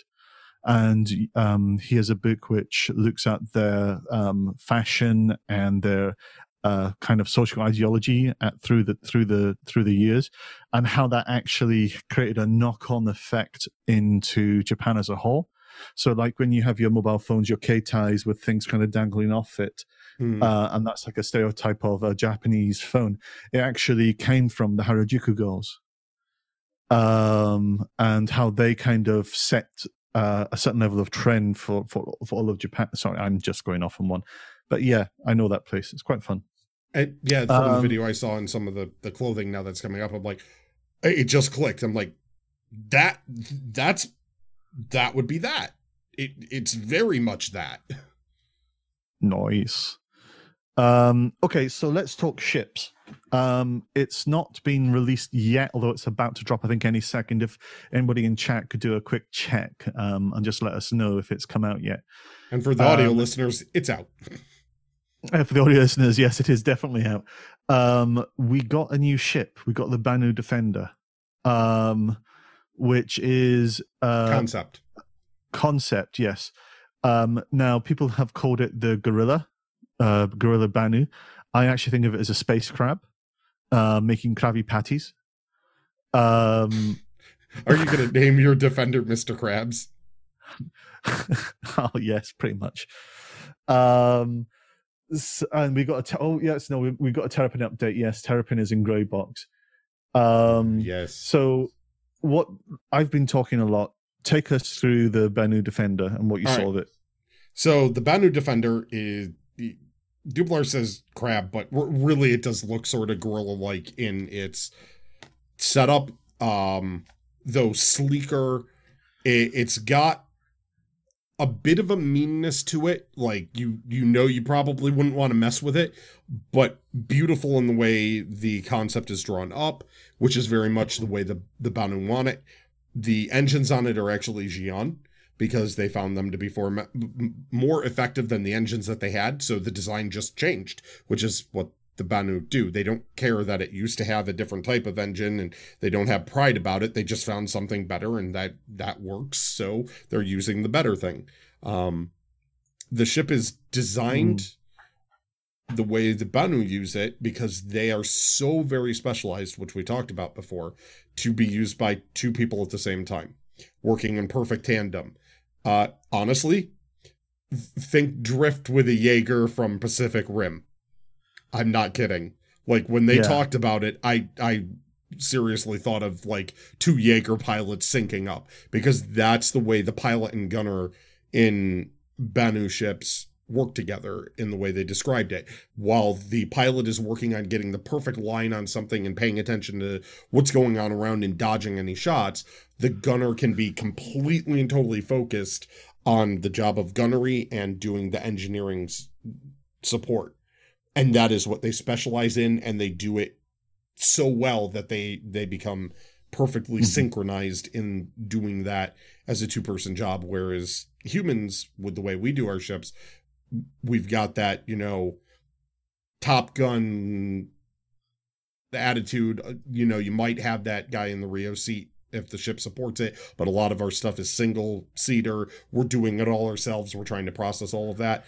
And um, he has a book which looks at their um, fashion and their uh, kind of social ideology at, through the through the through the years, and how that actually created a knock-on effect into Japan as a whole. So, like when you have your mobile phones, your keitais with things kind of dangling off it, Hmm. uh, and that's like a stereotype of a Japanese phone. It actually came from the Harajuku girls, um, and how they kind of set uh, a certain level of trend for, for for all of Japan. Sorry, I'm just going off on one, but yeah, I know that place. It's quite fun. And, yeah, from the Um, video I saw and some of the the clothing now that's coming up, I'm like, it just clicked. I'm like, that that's that would be that. It it's very much that. Noise. Um, okay, so let's talk ships. Um, it's not been released yet, although it's about to drop, I think, any second. If anybody in chat could do a quick check um, and just let us know if it's come out yet. And for the audio Um, listeners, it's out. Uh, for the audio listeners, yes, it is definitely out. Um, we got a new ship. We got the Banu Defender, um, which is uh, Concept. concept. Yes. Um, now people have called it the Gorilla, uh, Gorilla Banu. I actually think of it as a space crab, uh, making Krabby patties. Um, *laughs* Are you going to name your defender Mr. Krabs? *laughs* oh yes, pretty much. Um, s- and we got a te- oh yes no we we got a Terrapin update. Yes, Terrapin is in grey box. Um, Yes. So what I've been talking a lot. Take us through the Banu Defender and what you All saw right. of it. So the Banu Defender is Dublar says crab, but really it does look sort of gorilla like in its setup. Um, though sleeker, it, it's got a bit of a meanness to it. Like you, you know, you probably wouldn't want to mess with it, but beautiful in the way the concept is drawn up, which is very much the way the the Banu want it. The engines on it are actually Xi'an because they found them to be for, more effective than the engines that they had. So the design just changed, which is what the Banu do. They don't care that it used to have a different type of engine and they don't have pride about it. They just found something better and that that works. So they're using the better thing. Um, the ship is designed the way the Banu use it because they are so very specialized, which we talked about before, to be used by two people at the same time, working in perfect tandem. Uh, honestly, think Drift with a Jaeger from Pacific Rim. I'm not kidding. Like when they Yeah. talked about it, I I seriously thought of like two Jaeger pilots syncing up because that's the way the pilot and gunner in Banu ships work together in the way they described it. While the pilot is working on getting the perfect line on something and paying attention to what's going on around and dodging any shots, the gunner can be completely and totally focused on the job of gunnery and doing the engineering s- support. And that is what they specialize in and they do it so well that they they become perfectly Mhm. synchronized in doing that as a two person job whereas humans with the way we do our ships we've got that you know top gun attitude. Uh, you know you might have that guy in the rio seat if the ship supports it but a lot of our stuff is single seater we're doing it all ourselves. We're trying to process all of that.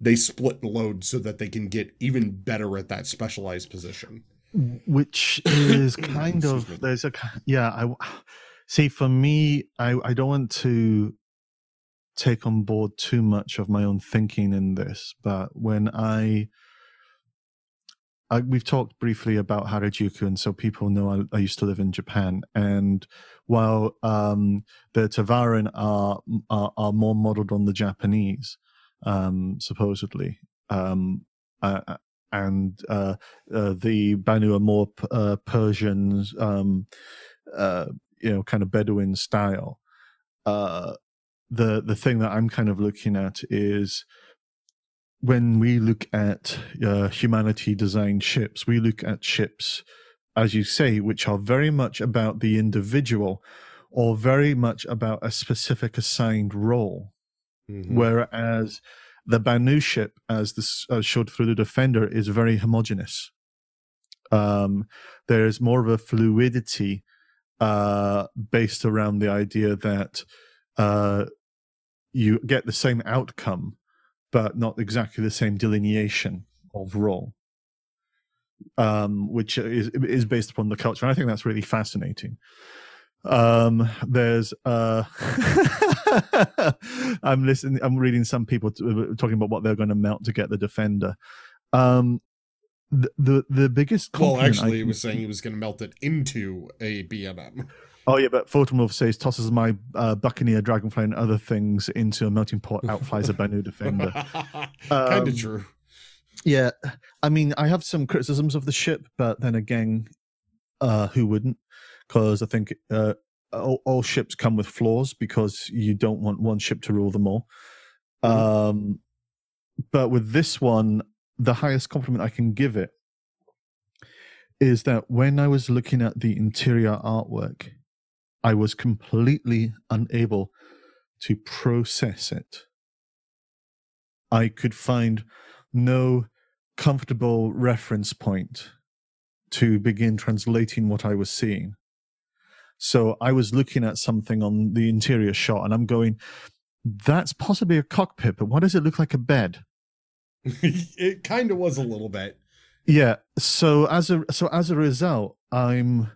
They split the load so that they can get even better at that specialized position. Which *coughs* is kind of there's a yeah i see for me i i don't want to take on board too much of my own thinking in this but when i I, we've talked briefly about Harajuku, and so people know I, I used to live in Japan. And while um, the Tevarin are, are are more modeled on the Japanese, um, supposedly, um, uh, and uh, uh, the Banu are more uh, Persian, um, uh, you know, kind of Bedouin style. The the thing that I'm kind of looking at is when we look at uh, humanity designed ships, we look at ships, as you say, which are very much about the individual or very much about a specific assigned role. Mhm. Whereas the Banu ship, as this uh, showed through the Defender, is very homogeneous. Um, there's more of a fluidity uh, based around the idea that uh, you get the same outcome, but not exactly the same delineation of role, um, which is is based upon the culture. And I think that's really fascinating. Um, there's uh, *laughs* I'm listening. I'm reading some people t- uh, talking about what they're going to melt to get the defender. Um, the the, the biggest. Well, actually, he was saying he was going to melt it into a BMM. Oh yeah, but Photomorph says tosses my uh, Buccaneer Dragonfly and other things into a melting pot. Out flies a Banu defender. kind Um, of true. Yeah, I mean, I have some criticisms of the ship, but then again, uh, who wouldn't? Because I think uh, all, all ships come with flaws because you don't want one ship to rule them all. Um, but with this one, the highest compliment I can give it is that when I was looking at the interior artwork, I was completely unable to process it. I could find no comfortable reference point to begin translating what I was seeing. So I was looking at something on the interior shot and I'm going, that's possibly a cockpit, but why does it look like a bed? *laughs* it kind of was a little bit. Yeah. So as a so as a result, I'm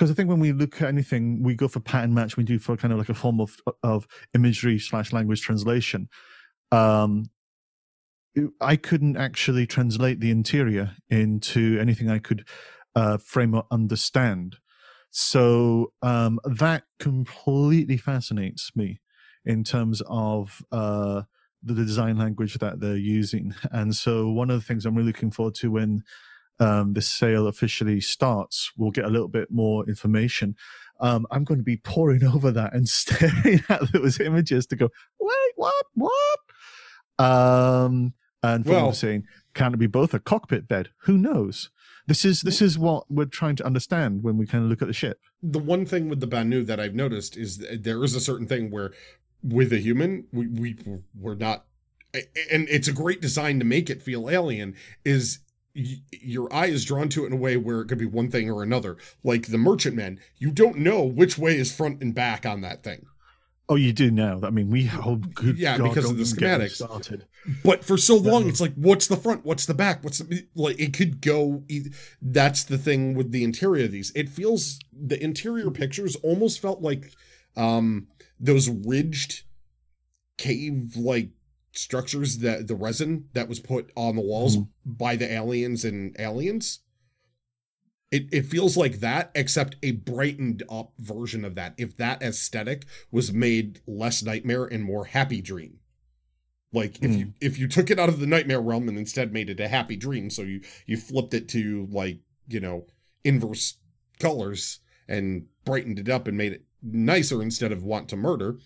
because I think when we look at anything, we go for pattern match. We do for kind of like a form of of imagery slash language translation. Um, I couldn't actually translate the interior into anything I could uh, frame or understand. So um, that completely fascinates me in terms of uh, the design language that they're using. And so one of the things I'm really looking forward to when um, the sale officially starts, we'll get a little bit more information. Um, I'm going to be poring *laughs* over that and staring *laughs* at those images to go, wait, what, what? Um, and for Well- saying, can it be both a cockpit bed? Who knows? This is this is what we're trying to understand when we kind of look at the ship. The one thing with the Banu that I've noticed is that there is a certain thing where with a human, we, we we're not and it's a great design to make it feel alien is y- your eye is drawn to it in a way where it could be one thing or another. Like the merchantman you don't know which way is front and back on that thing. Oh, you do now. I mean, we oh, good Yeah, God, because of the schematics. Started. but for so long it's like what's the front? What's the back? What's the like it could go that's the thing with the interior of these. It feels the interior pictures almost felt like um those ridged cave like structures that the resin that was put on the walls Mhm. by the aliens and aliens it, it feels like that except a brightened up version of that if that aesthetic was made less nightmare and more happy dream like if you if you took it out of the nightmare realm and instead made it a happy dream so you you flipped it to like you know inverse colors and brightened it up and made it nicer instead of want to murder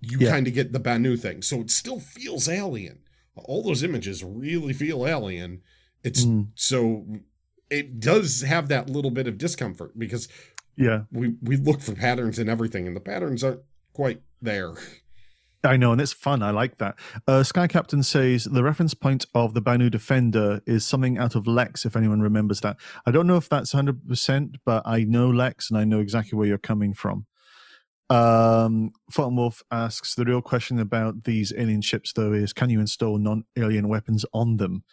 you Yeah. kind of get the banu thing so it still feels alien all those images really feel alien it's Mm, so it does have that little bit of discomfort because yeah, we we look for patterns and everything and the patterns aren't quite there I know, and it's fun. I like that. Uh, Sky Captain says the reference point of the Banu Defender is something out of Lexx, if anyone remembers that. I don't know if that's 100%, but I know Lexx and I know exactly where you're coming from. Um, Photon Wolf asks the real question about these alien ships, though, is can you install non alien weapons on them?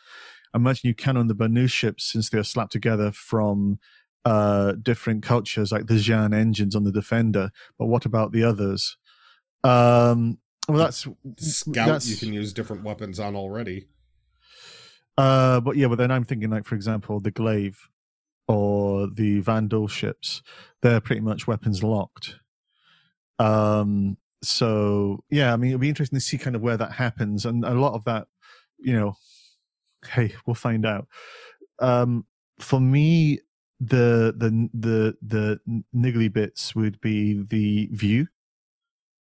I imagine you can on the Banu ships since they are slapped together from uh, different cultures, like the Xi'an engines on the Defender. But what about the others? Um, well, that's scout that's- you can use different weapons on already Uh, but yeah, but then I'm thinking, like for example, the glaive or the Vanduul ships. They're pretty much weapons locked. Um. So yeah, I mean, it'll be interesting to see kind of where that happens, and a lot of that, you know, hey, we'll find out. Um, for me, the the the the niggly bits would be the view,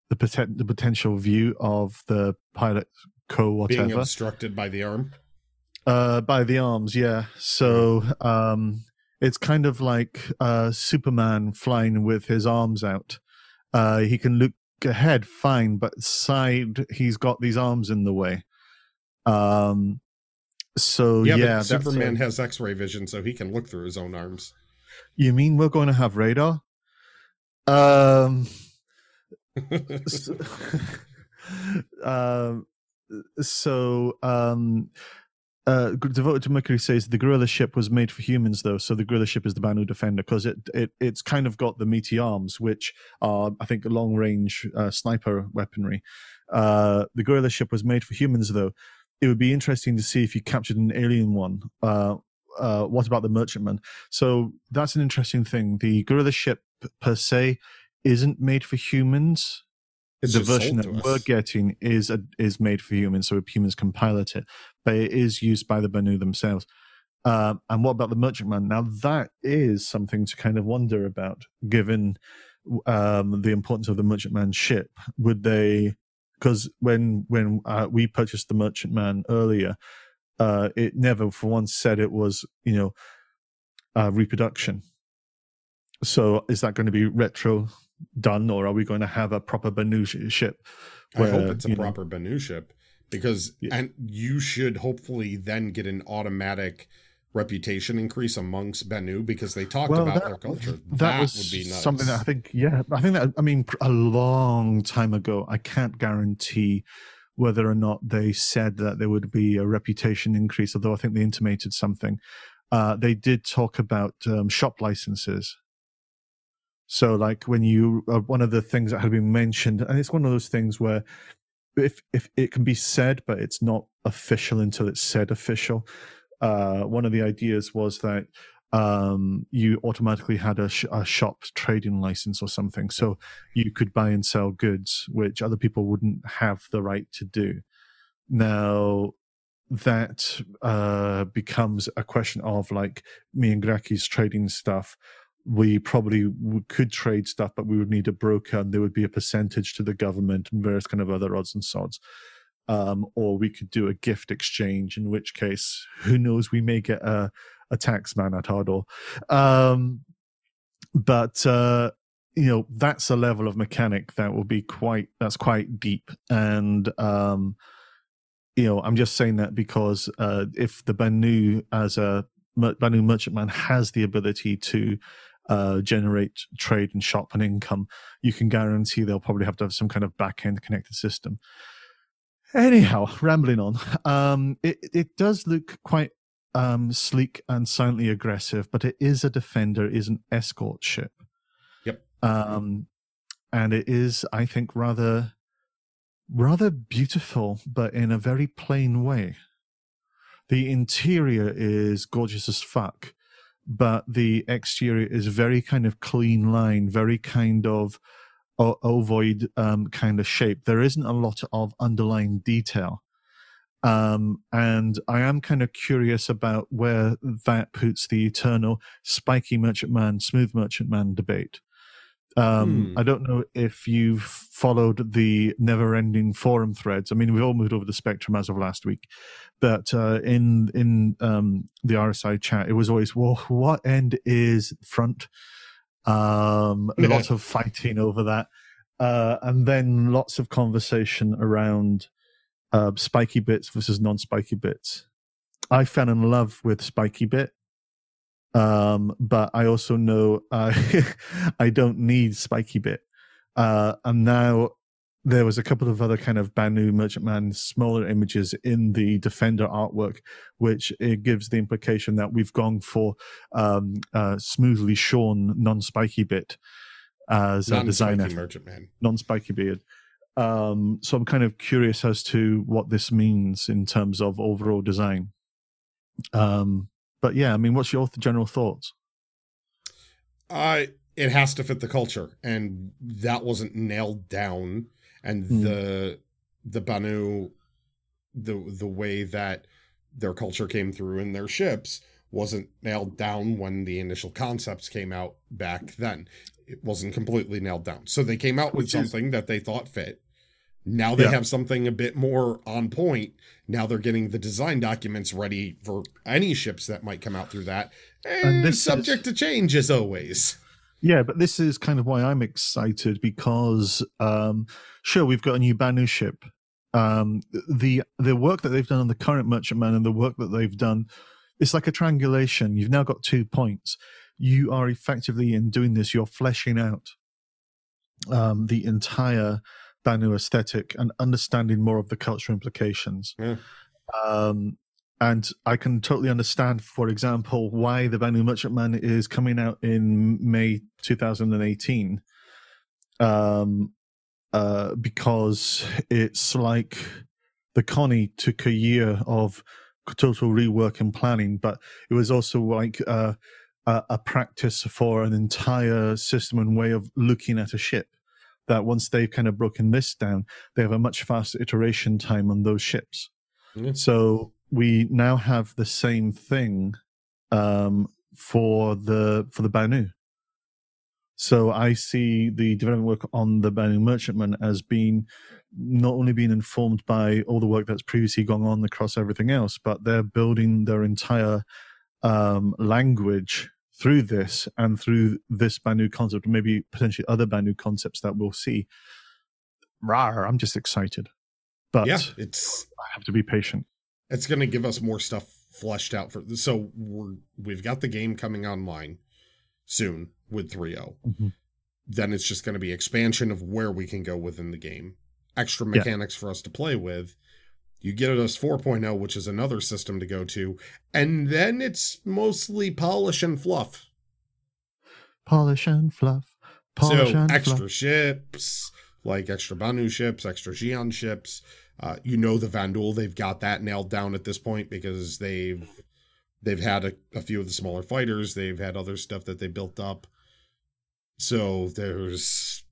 the the potential view of the pilot co whatever being obstructed by the arm uh by the arms yeah so um it's kind of like uh superman flying with his arms out uh he can look ahead fine but side he's got these arms in the way. Um so yeah, yeah, superman has x-ray vision so he can look through his own arms. You mean we're going to have radar? Um *laughs* so, *laughs* um so um uh, devoted to Mercury says the gorilla ship was made for humans, though. So the gorilla ship is the Banu Defender because it, it it's kind of got the meaty arms, which are I think long range uh, sniper weaponry. Uh, the gorilla ship was made for humans, though. It would be interesting to see if you captured an alien one. Uh, uh, what about the merchantman? So that's an interesting thing. The gorilla ship per se isn't made for humans. It's the version that to we're getting is a, is made for humans, so humans can pilot it. But it is used by the Banu themselves. Um, and what about the merchantman? Now that is something to kind of wonder about, given um, the importance of the merchantman ship. Would they? Because when when uh, we purchased the merchantman earlier, uh, it never for once said it was you know uh, reproduction. So is that going to be retro done, or are we going to have a proper Banu sh- ship? I hope it's a you know- proper Banu ship because Yeah. and you should hopefully then get an automatic reputation increase amongst Banu because they talked Well, about that- their culture. That, That, was would be nice. something that I think, yeah, I think that, I mean, a long time ago, I can't guarantee whether or not they said that there would be a reputation increase, although I think they intimated something. Uh, they did talk about um, shop licenses. So, like when you, uh, one of the things that had been mentioned, and it's one of those things where if if it can be said, but it's not official until it's said official. Uh, one of the ideas was that um, you automatically had a, sh- a shop trading license or something, so you could buy and sell goods which other people wouldn't have the right to do. Now, that uh, becomes a question of like me and Grakis trading stuff. We probably could trade stuff, but we would need a broker, and there would be a percentage to the government and various kind of other odds and sods. Um, or we could do a gift exchange, in which case, who knows, we may get a, a tax man at our door. Um, but uh, you know, that's a level of mechanic that will be quite that's quite deep, and um, you know, I'm just saying that because uh, if the Banu as a Banu merchantman has the ability to uh, generate trade and shop and income, you can guarantee they'll probably have to have some kind of back end connected system. Anyhow, *laughs* rambling on. Um, it it does look quite um, sleek and silently aggressive, but it is a defender, it is an escort ship. Yep. Um, and it is, I think, rather rather beautiful, but in a very plain way. The interior is gorgeous as fuck, but the exterior is very kind of clean line, very kind of ovoid um, kind of shape. There isn't a lot of underlying detail. Um, and I am kind of curious about where that puts the eternal spiky merchantman, smooth merchantman debate. Um, Hmm. I don't know if you've followed the never-ending forum threads. I mean, we've all moved over the Spectrum as of last week, but uh, in in um, the RSI chat, it was always, "Well, what end is front?" Um, a lot of fighting over that, uh, and then lots of conversation around uh, spiky bits versus non-spiky bits. I fell in love with spiky bit um but i also know uh, *laughs* i don't need spiky bit uh and now there was a couple of other kind of banu merchantman smaller images in the defender artwork which it gives the implication that we've gone for um uh smoothly shorn non-spiky bit as a Non-spiky effort merchantman. non-spiky beard. Um, so I'm kind of curious as to what this means in terms of overall design. Um, but yeah, I mean, what's your general thoughts? Uh, it has to fit the culture, and that wasn't nailed down. And Hmm. the the Banu, the the way that their culture came through in their ships wasn't nailed down when the initial concepts came out back then. It wasn't completely nailed down. So they came out with Which is- something that they thought fit. Now they Yeah. have something a bit more on point. Now they're getting the design documents ready for any ships that might come out through that. And, this is- subject to change as always. Yeah, but this is kind of why I'm excited because, um, sure, we've got a new Banu ship. Um, the the work that they've done on the current merchantman and the work that they've done, it's like a triangulation. You've now got two points. You are effectively in doing this. You're fleshing out um, the entire Banu aesthetic and understanding more of the cultural implications. Yeah. Um, and I can totally understand, for example, why the Banu Merchantman is coming out in May 2018. Um, uh, because it's like the Connie took a year of total rework and planning, but it was also like uh, a, a practice for an entire system and way of looking at a ship. That once they've kind of broken this down, they have a much faster iteration time on those ships. Yeah. So we now have the same thing um, for the for the Banu. So I see the development work on the Banu Merchantman as being not only being informed by all the work that's previously gone on across everything else, but they're building their entire um, language through this and through this brand new concept, maybe potentially other brand new concepts that we'll see. Rawr, I'm just excited. But yeah, it's I have to be patient. it's going to give us more stuff fleshed out for so we're we've got the game coming online soon with 3.0 Mhm. then it's just going to be expansion of where we can go within the game extra Yeah. mechanics for us to play with you get at us 4.0 which is another system to go to and then it's mostly polish and fluff Polish and fluff. Polish so and extra fluff. ships like extra banu ships extra Xi'an ships uh, you know the Vanduul they've got that nailed down at this point because they've they've had a, a few of the smaller fighters they've had other stuff that they built up so there's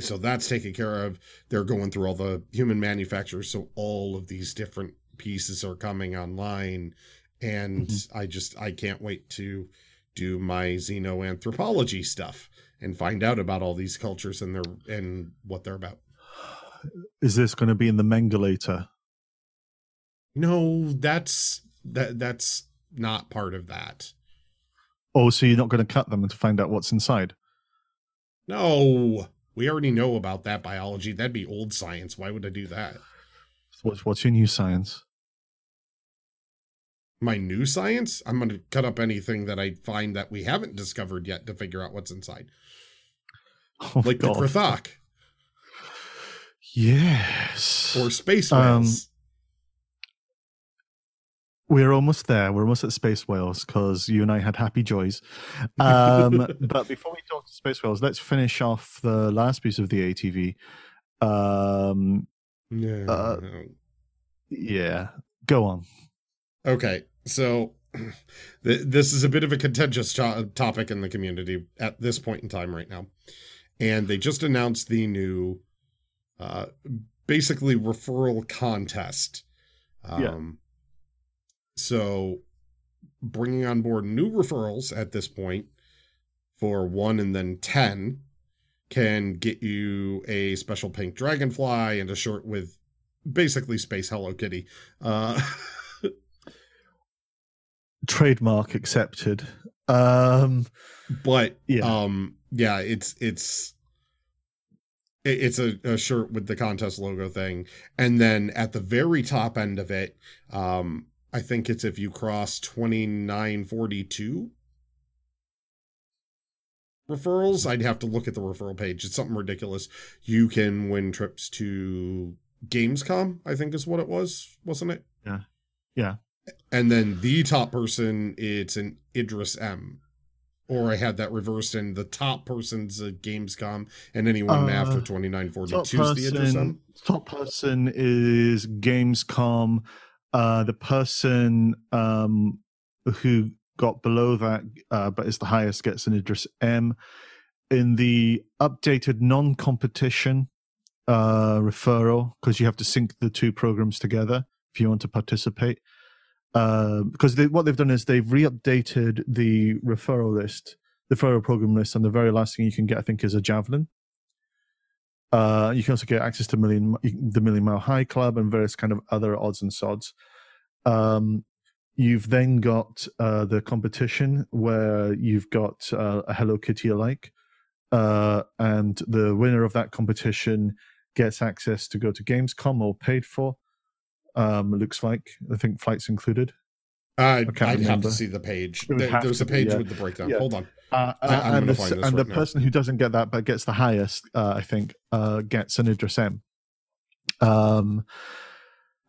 so that's taken care of they're going through all the human manufacturers so all of these different pieces are coming online and Mhm. i just i can't wait to do my xenoanthropology stuff and find out about all these cultures and their and what they're about *sighs* Is this going to be in the Mengalator? no that's that that's not part of that Oh, so you're not going to cut them to find out what's inside? no we already know about that biology. That'd be old science. Why would i do that? What's what's your new science? my new science? I'm going to cut up anything that i find that we haven't discovered yet to figure out what's inside. *laughs* Oh, like God. the Kr'Thak Yes. or space Um, whales We're almost there. We're almost at Space Whales because you and I had happy joys. Um, *laughs* but before we talk to Space Whales, let's finish off the last piece of the ATV. Um, yeah uh, yeah, go on. Okay, so *clears throat* th- this is a bit of a contentious to- topic in the community at this point in time right now. And they just announced the new, uh, basically referral contest. Um, Yeah. So bringing on board new referrals at this point for one and then 10 can get you a special pink dragonfly and a shirt with basically space Hello Kitty. Uh, *laughs* Trademark accepted. Um, but Yeah. um yeah it's it's it's a, a shirt with the contest logo thing and then at the very top end of it um i think it's if you cross 2942 referrals i'd have to look at the referral page it's something ridiculous you can win trips to gamescom i think is what it was wasn't it Yeah. Yeah. and then the top person it's an idris m or I had that reversed, and the top person's a Gamescom, and anyone Uh, after 2942 is the Idris M. top person is Gamescom. Uh, the person um, who got below that, uh, but is the highest, gets an Idris M. In the updated non-competition uh, referral, because you have to sync the two programs together if you want to participate. Uh, because they, what they've done is they've re-updated the referral list, the referral program list, and the very last thing you can get, I think, is a javelin. Uh, you can also get access to million, the Million Mile High Club and various kind of other odds and sods. Um, you've then got uh, the competition where you've got uh, a Hello Kitty alike, uh, and the winner of that competition gets access to go to Gamescom or paid for. Um, it looks like I think flights included. I'd, I I'd have to see the page. There- there's to a page yeah. with the breakdown. Yeah. Hold on. Uh, I- and the, this and the right now. person who doesn't get that but gets the highest, uh, I think, uh, gets an Idris M. Um,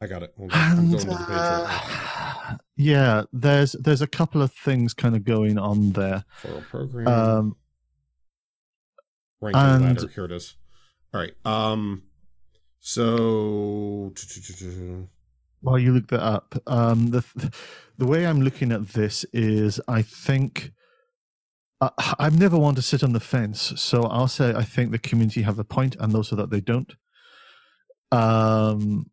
I got it. Hold on. I'm and the now. yeah, there's there's a couple of things kind of going on there. For a program. Um, ranking and- ladder. Here it is. All right. Um. So. while you look that up, um, the the way I'm looking at this is, I think I, I've never wanted to sit on the fence, so I'll say I think the community have a point, and also that they don't. Um,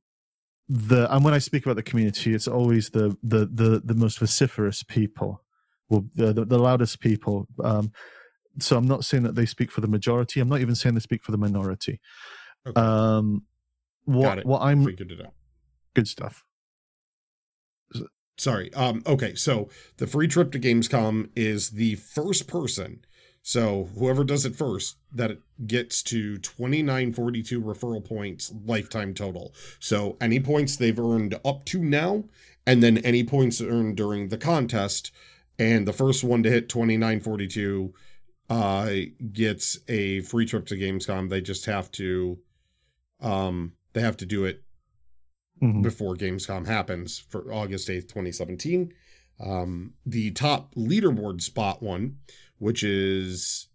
the and when I speak about the community, it's always the the the, the most vociferous people, well, the, the the loudest people. Um, so I'm not saying that they speak for the majority. I'm not even saying they speak for the minority. Okay. Um, Got what it. what I'm Figured it out. good stuff. Sorry. Um. Okay. So the free trip to Gamescom is the first person. So whoever does it first, that it gets to twenty nine forty two referral points lifetime total. So any points they've earned up to now, and then any points earned during the contest, and the first one to hit twenty nine forty two, uh, gets a free trip to Gamescom. They just have to, um, they have to do it Mhm. before Gamescom happens for August 8th, 2017. Um, the top leaderboard spot one, which is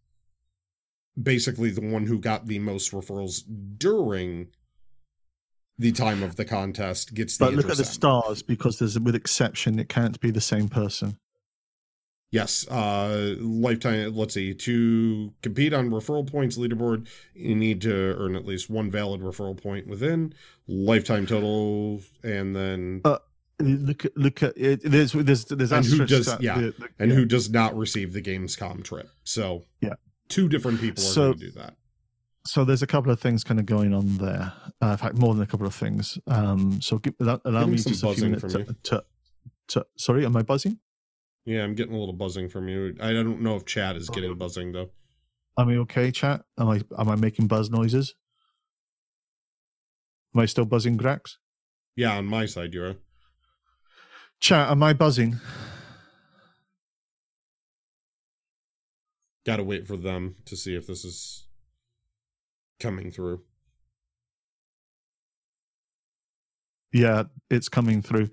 basically the one who got the most referrals during the time of the contest, gets the But look at the stars because there's with exception it can't be the same person. Yes, uh, lifetime. Let's see. To compete on referral points leaderboard, you need to earn at least one valid referral point within lifetime total, and then Uh, Look at look at it. There's there's there's And who does- at yeah, the- the- and yeah. who does not receive the Gamescom trip. So Yeah. two different people are So- going to do that. So there's a couple of things kind of going on there. Uh, in fact, more than a couple of things. Um, so give, allow, allow me just a few minutes to, to, to. Sorry, am I buzzing? Yeah, I'm getting a little buzzing from you. I don't know if chat is getting buzzing though. Am I okay, chat? Am I am I making buzz noises? Am I still buzzing, Grax? Yeah, on my side, you're. Chat, am I buzzing? Got to wait for them to see if this is coming through. Yeah, it's coming through.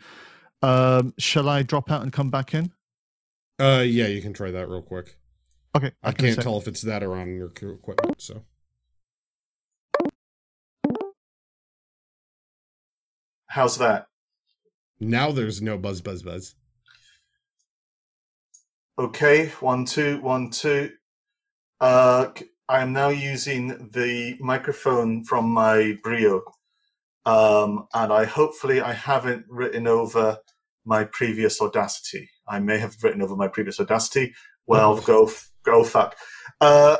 Um, shall I drop out and come back in? Uh, yeah, you can try that real quick. Okay, I can can't say- tell if it's that or on your equipment. So How's that? now there's no buzz, buzz, buzz. Okay, one, two, one, two. Uh, I am now using the microphone from my Brio, um, and I hopefully I haven't written over my previous Audacity. I may have written over my previous Audacity. Well, go go fuck. Uh,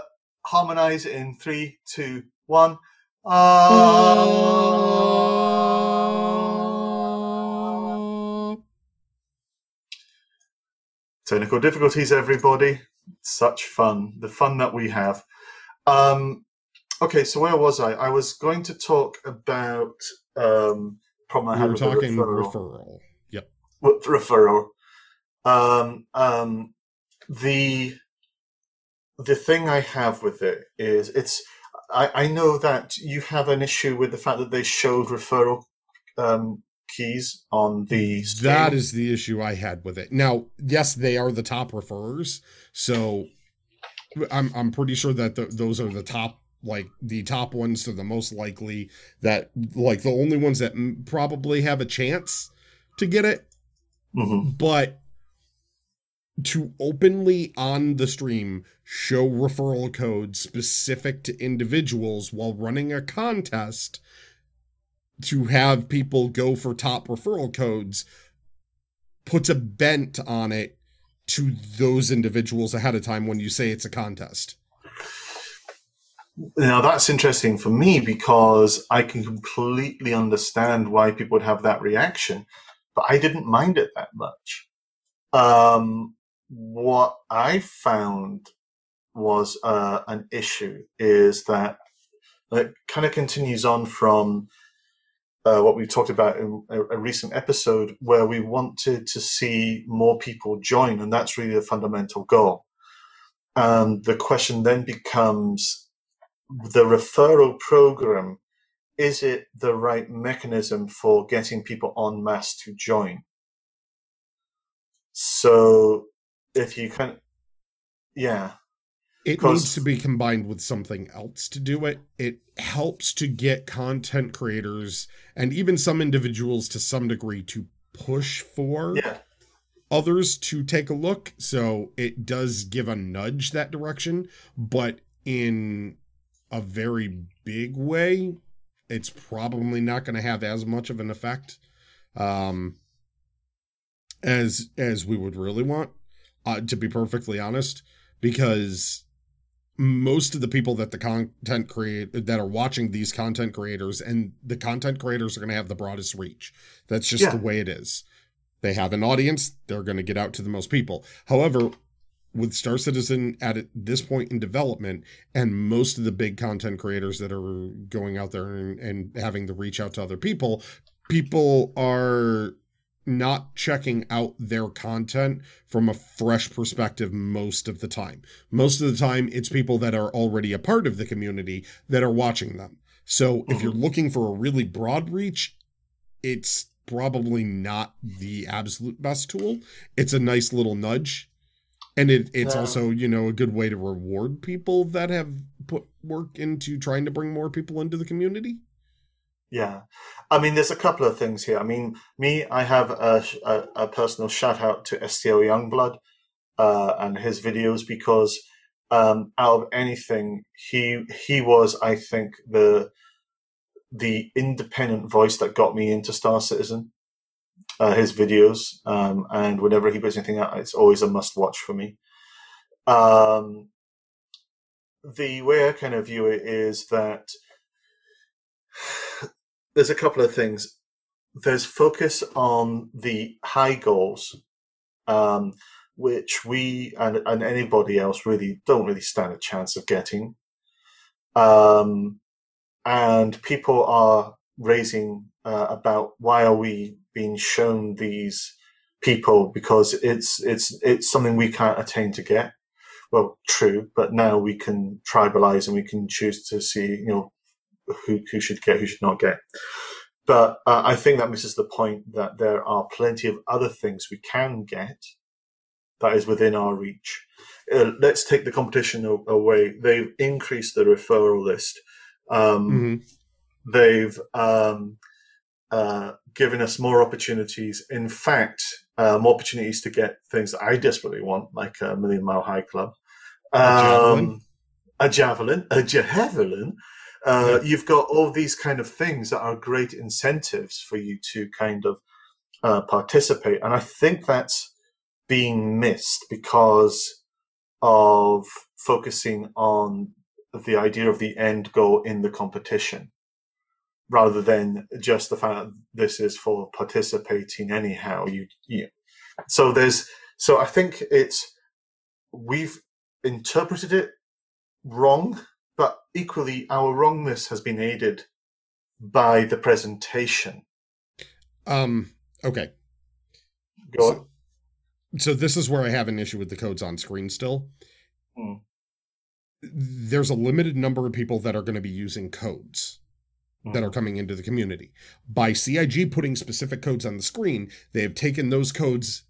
harmonize in three, two, one. Uh, Technical difficulties, everybody. Such fun. The fun that we have. Um, okay, so where was I? I was going to talk about um, problem I We had were with talking referral. referral. Referral. Um, um, the the thing I have with it is it's. I, I know that you have an issue with the fact that they showed referral um, keys on the. That stream. is the issue I had with it. Now, yes, they are the top referrers, so I'm I'm pretty sure that th those are the top like the top ones are the most likely that like the only ones that m- probably have a chance to get it, Mhm. but to openly on the stream show referral codes specific to individuals while running a contest to have people go for top referral codes puts a bent on it to those individuals ahead of time when you say it's a contest. Now that's interesting for me because I can completely understand why people would have that reaction, but I didn't mind it that much. Um, what I found was uh, an issue is that it kind of continues on from uh, what we talked about in a, a recent episode where we wanted to see more people join, and that's really the fundamental goal. And the question then becomes the referral program is it the right mechanism for getting people en masse to join So if you can, yeah, It needs to be combined with something else to do it. It helps to get content creators and even some individuals to some degree to push for yeah, others to take a look. So it does give a nudge that direction, but in a very big way, it's probably not going to have as much of an effect um, as as we would really want. Uh, to be perfectly honest, because most of the people that the content create that are watching these content creators and the content creators are going to have the broadest reach. That's just Yeah. the way it is. They have an audience, they're going to get out to the most people. However, with Star Citizen at this point in development, and most of the big content creators that are going out there and, and having to reach out to other people, people are not checking out their content from a fresh perspective most of the time. Most of the time, it's people that are already a part of the community that are watching them. So if you're mm-hmm. looking for a really broad reach, it's probably not the absolute best tool. It's a nice little nudge. And it, it's Yeah. also, you know, a good way to reward people that have put work into trying to bring more people into the community. yeah. I mean, there's a couple of things here. I mean, me, I have a, a, a personal shout out to STO Youngblood uh, and his videos because um, out of anything, he he was, I think, the the independent voice that got me into Star Citizen. Uh, his videos, um, and whenever he puts anything out, it's always a must watch for me. Um, the way I kind of view it is that *sighs* there's a couple of things. There's focus on the high goals, um, which we and, and anybody else really don't really stand a chance of getting. Um, and people are raising uh, about why are we being shown these people because it's it's it's something we can't attain to get. Well, true, but now we can tribalize and we can choose to see you know who who should get who should not get. But uh, I think that misses the point that there are plenty of other things we can get that is within our reach. Uh, let's take the competition away. They've increased the referral list. Um, Mhm. They've um, uh, given us more opportunities. In fact, uh, more opportunities to get things that I desperately want, like a Million Mile High Club, um, a javelin, a javelin. Uh, You've got all these kind of things that are great incentives for you to kind of uh, participate, and I think that's being missed because of focusing on the idea of the end goal in the competition rather than just the fact that this is for participating anyhow you, you so there's so i think it's we've interpreted it wrong but equally our wrongness has been aided by the presentation Um, okay. go So- so this is where I have an issue with the codes on screen still. Hmm. There's a limited number of people that are going to be using codes that are mm-hmm. coming into the community. By CIG putting specific codes on the screen, they have taken those codes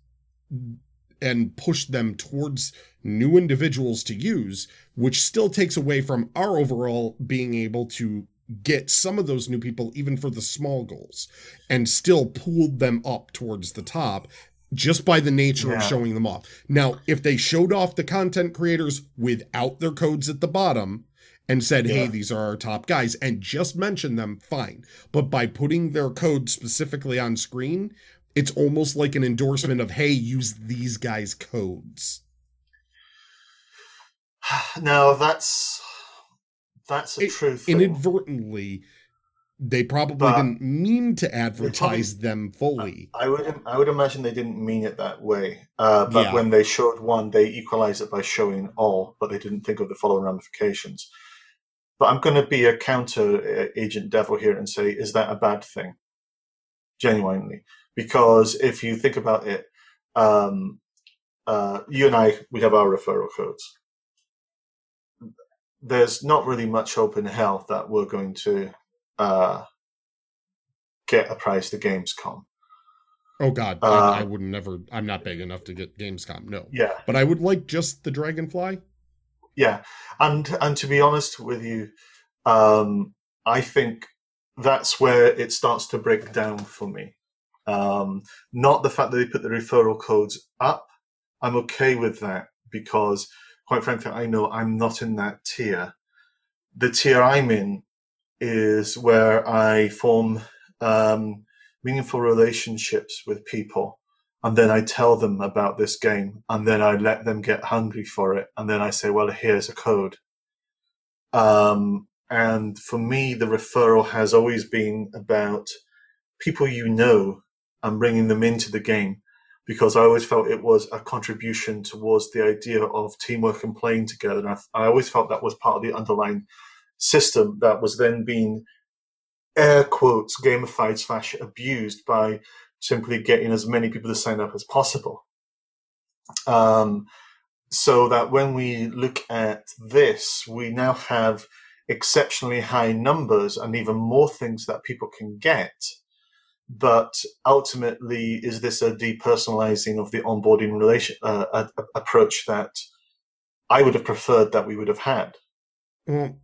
and pushed them towards new individuals to use, which still takes away from our overall being able to get some of those new people, even for the small goals, and still pulled them up towards the top just by the nature of showing them off. Now, if they showed off the content creators without their codes at the bottom and said, hey, these are our top guys, and just mention them, fine. But by putting their code specifically on screen, it's almost like an endorsement of, hey, use these guys' codes. *sighs* Now that's that's a It- true thing Inadvertently, they probably But- didn't mean to advertise them fully. I would I would imagine they didn't mean it that way. Uh, but Yeah. when they showed one, they equalized it by showing all, but they didn't think of the following ramifications. But I'm going to be a counter uh, agent devil here and say, is that a bad thing? Genuinely, because if you think about it, um, uh, you and I we have our referral codes. There's not really much hope in hell that we're going to uh, get a prize to Gamescom Oh God, Uh, I, I would never. I'm not big enough to get Gamescom. No, Yeah, but I would like just the Dragonfly. Yeah, and and to be honest with you, um, I think that's where it starts to break down for me. Um, not the fact that they put the referral codes up. I'm okay with that because, quite frankly, I know I'm not in that tier. The tier I'm in is where I form um, meaningful relationships with people. And then I tell them about this game, and then I let them get hungry for it. And then I say, well, here's a code. Um, and for me, the referral has always been about people you know and bringing them into the game because I always felt it was a contribution towards the idea of teamwork and playing together. And I, I always felt that was part of the underlying system that was then being air quotes gamified slash abused by simply getting as many people to sign up as possible. Um, so that when we look at this, we now have exceptionally high numbers and even more things that people can get. But ultimately, is this a depersonalizing of the onboarding relation uh, a, a- approach that I would have preferred that we would have had? Well,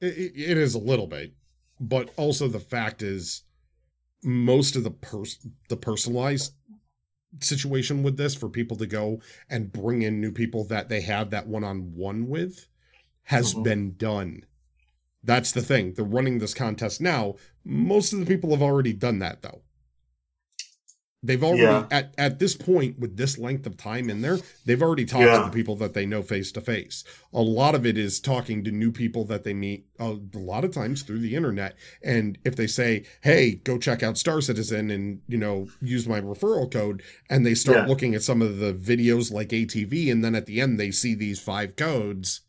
it, it is a little bit, but also the fact is, most of the pers- the personalized situation with this for people to go and bring in new people that they have that one on one with has Mhm. been done. That's the thing. They're running this contest now. Most of the people have already done that though. They've already Yeah. at at this point with this length of time in there, they've already talked Yeah. to the people that they know face to face. A lot of it is talking to new people that they meet a lot of times through the internet. And if they say, "Hey, go check out Star Citizen and you know use my referral code," and they start Yeah. looking at some of the videos like ATV, and then at the end they see these five codes,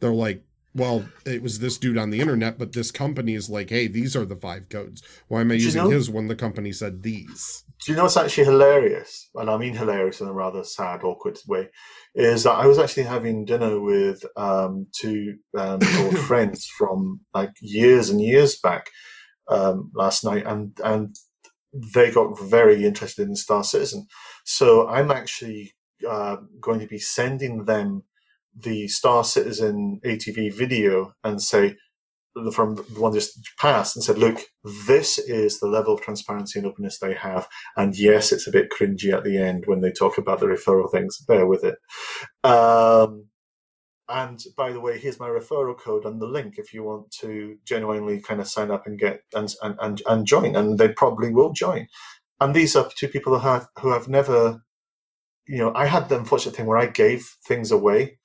they're like. Well, it was this dude on the internet, but this company is like, hey, these are the five codes. Why am I Do you using know- his when the company said these? Do you know what's actually hilarious? And I mean hilarious in a rather sad, awkward way. Is that I was actually having dinner with um, two um, *coughs* old friends from like years and years back um, last night, and and they got very interested in Star Citizen. So I'm actually uh, going to be sending them the Star Citizen ATV video and say from the one just passed and said, look, this is the level of transparency and openness they have. And yes, it's a bit cringy at the end when they talk about the referral things. Bear with it. Um, and by the way, here's my referral code and the link if you want to genuinely kind of sign up and get and and and, and join. And they probably will join. And these are two people who have who have never, you know, I had the unfortunate thing where I gave things away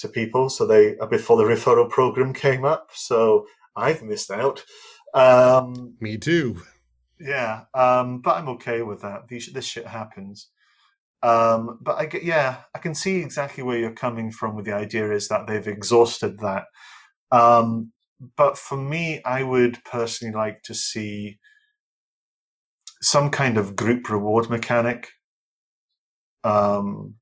to people, so they before the referral program came up. So I've missed out. Um, Me too. yeah, um, but I'm okay with that. These, this shit happens. Um, but I get, yeah, I can see exactly where you're coming from with the idea is that they've exhausted that. Um, but for me, I would personally like to see some kind of group reward mechanic. Um,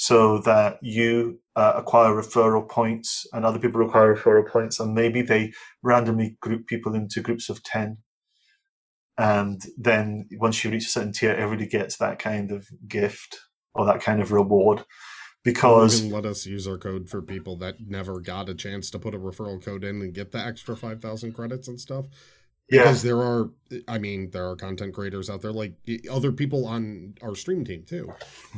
so that you uh, acquire referral points and other people acquire referral points, and maybe they randomly group people into groups of 10 and then once you reach a certain tier everybody gets that kind of gift or that kind of reward because let us use our code for people that never got a chance to put a referral code in and get the extra 5,000 credits and stuff. Yeah Because there are, I mean, there are content creators out there, like other people on our stream team too.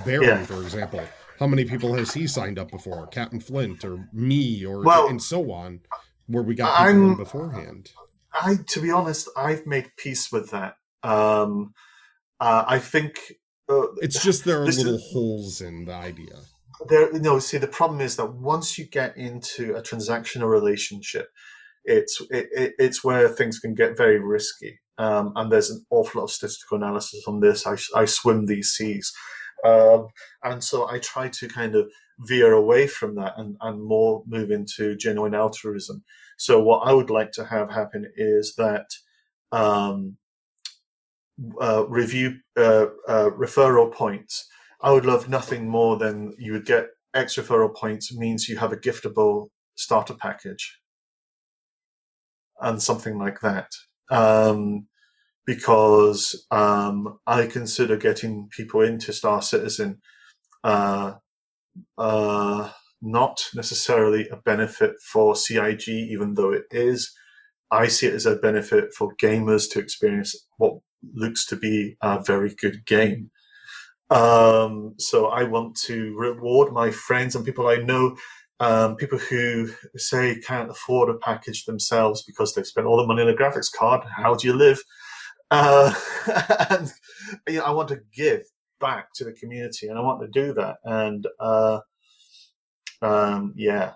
Barry, Yeah. for example. How many people has he signed up before? Captain Flint or me or Well, and so on, where we got people beforehand. i to be honest i've made peace with that um uh, i think uh, It's just there are this is- little holes in the idea. there no see the problem is that once you get into a transactional relationship it's it, it, it's where things can get very risky. Um, and there's an awful lot of statistical analysis on this. I, I swim these seas. Um, and so i try to kind of veer away from that and, and more move into genuine altruism. So what i would like to have happen is that um, uh, review uh, uh, referral points. I would love nothing more than you would get X referral points means you have a giftable starter package and something like that. Um, because um, I consider getting people into Star Citizen uh, uh, not necessarily a benefit for CIG, even though it is. I see it as a benefit for gamers to experience what looks to be a very good game. Um, so I want to reward my friends and people I know, um, people who say can't afford a package themselves because they've spent all the money on a graphics card. How do you live? Uh, *laughs* and you know, I want to give back to the community, and I want to do that. And uh, um, yeah.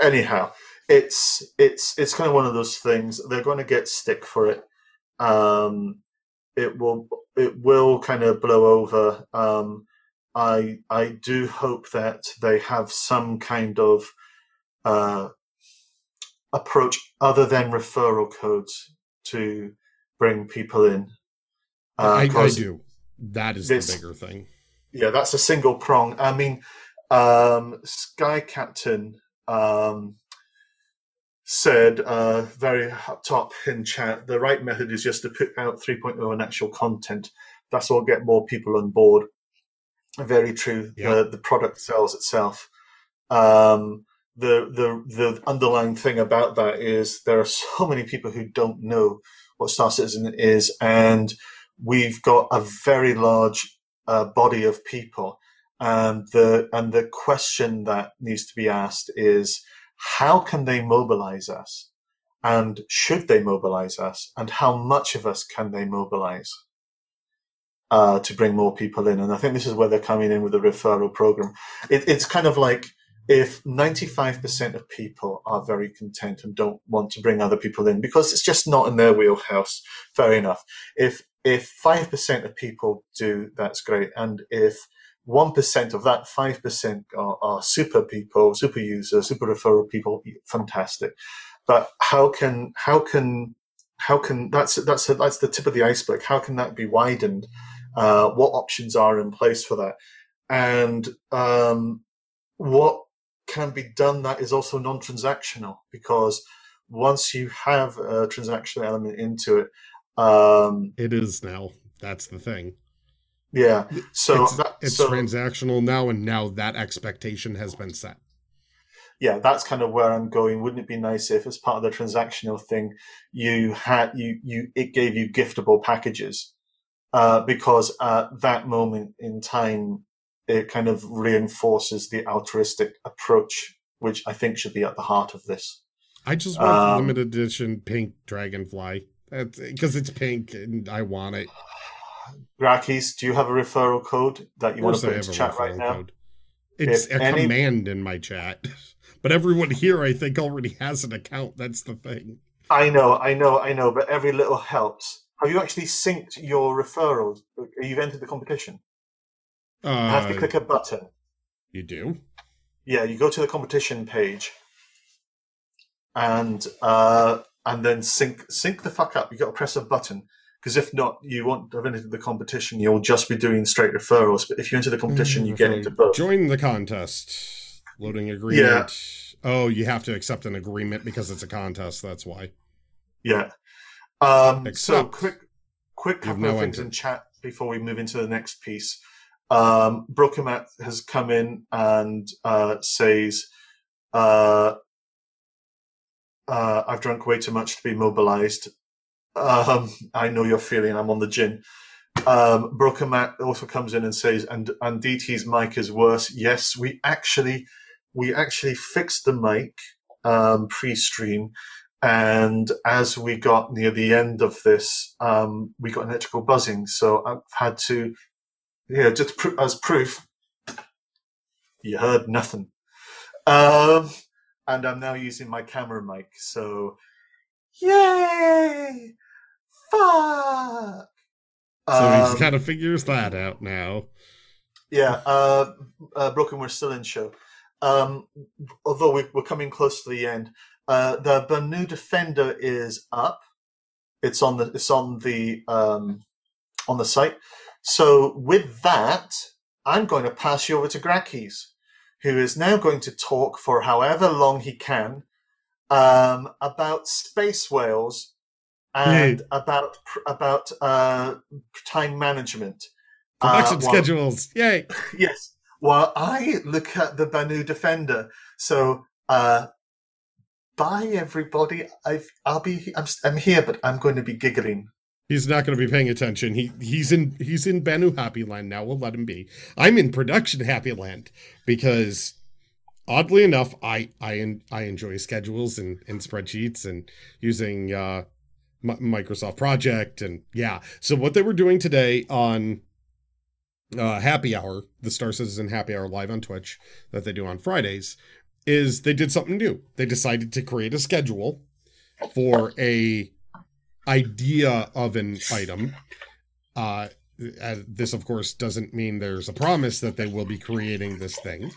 Anyhow, it's it's it's kind of one of those things. They're going to get stick for it. Um, it will it will kind of blow over. Um, I I do hope that they have some kind of uh, approach other than referral codes to bring people in. Uh, I, I do. That is this, the bigger thing. Yeah, that's a single prong. I mean, um, Sky Captain um, said uh, very up top in chat the right method is just to put out 3.0 and actual content. That's what will get more people on board. Very true. The, the product sells itself. Um, the the the underlying thing about that is there are so many people who don't know what Star Citizen is, and we've got a very large uh, body of people and the and the question that needs to be asked is how can they mobilize us and should they mobilize us and how much of us can they mobilize uh, to bring more people in and i think this is where they're coming in with the referral program it, it's kind of like if 95% of people are very content and don't want to bring other people in because it's just not in their wheelhouse fair enough if if 5% of people do that's great and if 1% of that 5% are, are, super people, super users, super referral people, fantastic. But how can, how can, how can, that's, that's, that's the tip of the iceberg. How can that be widened? Uh, what options are in place for that? And, um, what can be done that is also non-transactional because once you have a transactional element into it, um, it is now. That's the thing. Yeah. So it's, that, it's so, transactional now, and now that expectation has been set. Yeah, that's kind of where I'm going. Wouldn't it be nice if, as part of the transactional thing, you had you you it gave you giftable packages, uh, because at that moment in time, it kind of reinforces the altruistic approach, which I think should be at the heart of this. I just want um, limited edition pink dragonfly because it's pink and I want it. Grakis, do you have a referral code that you want to put into chat right now? Code. It's if a any... command in my chat. *laughs* But everyone here, I think, already has an account. That's the thing. I know, I know, I know, but every little helps. Have you actually synced your referrals? You've entered the competition. Uh, you have to click a button. You do? Yeah, you go to the competition page, and uh, and then sync sync the fuck up. You got to press a button because if not, you won't have entered the competition. You'll just be doing straight referrals. But if you enter the competition, you get into both. Join the contest. Loading agreement. Yeah. Oh, you have to accept an agreement because it's a contest. That's why. Yeah. Um, so quick, quick couple of things in chat before we move into the next piece. Um, Brokamat has come in and uh, says, uh, uh, "I've drunk way too much to be mobilized. Um, I know you're feeling I'm on the gin. Um, Broken Matt also comes in and says, and and DT's mic is worse. Yes, we actually we actually fixed the mic um, pre-stream, and as we got near the end of this, um, we got an electrical buzzing. So I've had to, yeah, just pr- as proof, you heard nothing. Um, and I'm now using my camera mic. So, yay! fuck. So um, he kind of figures that out now. Yeah, uh, uh, Broken, we're still in show. Um, although we, are coming close to the end, uh, the Banu Defender is up. It's on the it's on the um, on the site. So with that, I'm going to pass you over to Grakis, who is now going to talk for however long he can um, about space whales and about about uh, time management. Production Uh, while- schedules. Yay. *laughs* Yes. While I look at the Banu Defender, so uh, bye everybody. I've I'll be I'm I'm here, but I'm going to be giggling. He's not going to be paying attention. He he's in he's in Banu Happy Land now. We'll let him be. I'm in production Happy Land because oddly enough, I I I enjoy schedules and, and spreadsheets and using uh, Mi- Microsoft Project and yeah. So what they were doing today on uh, Happy Hour, the Star Citizen Happy Hour live on Twitch that they do on Fridays, is they did something new. They decided to create a schedule for a idea of an item. Uh, this, of course, doesn't mean there's a promise that they will be creating this thing,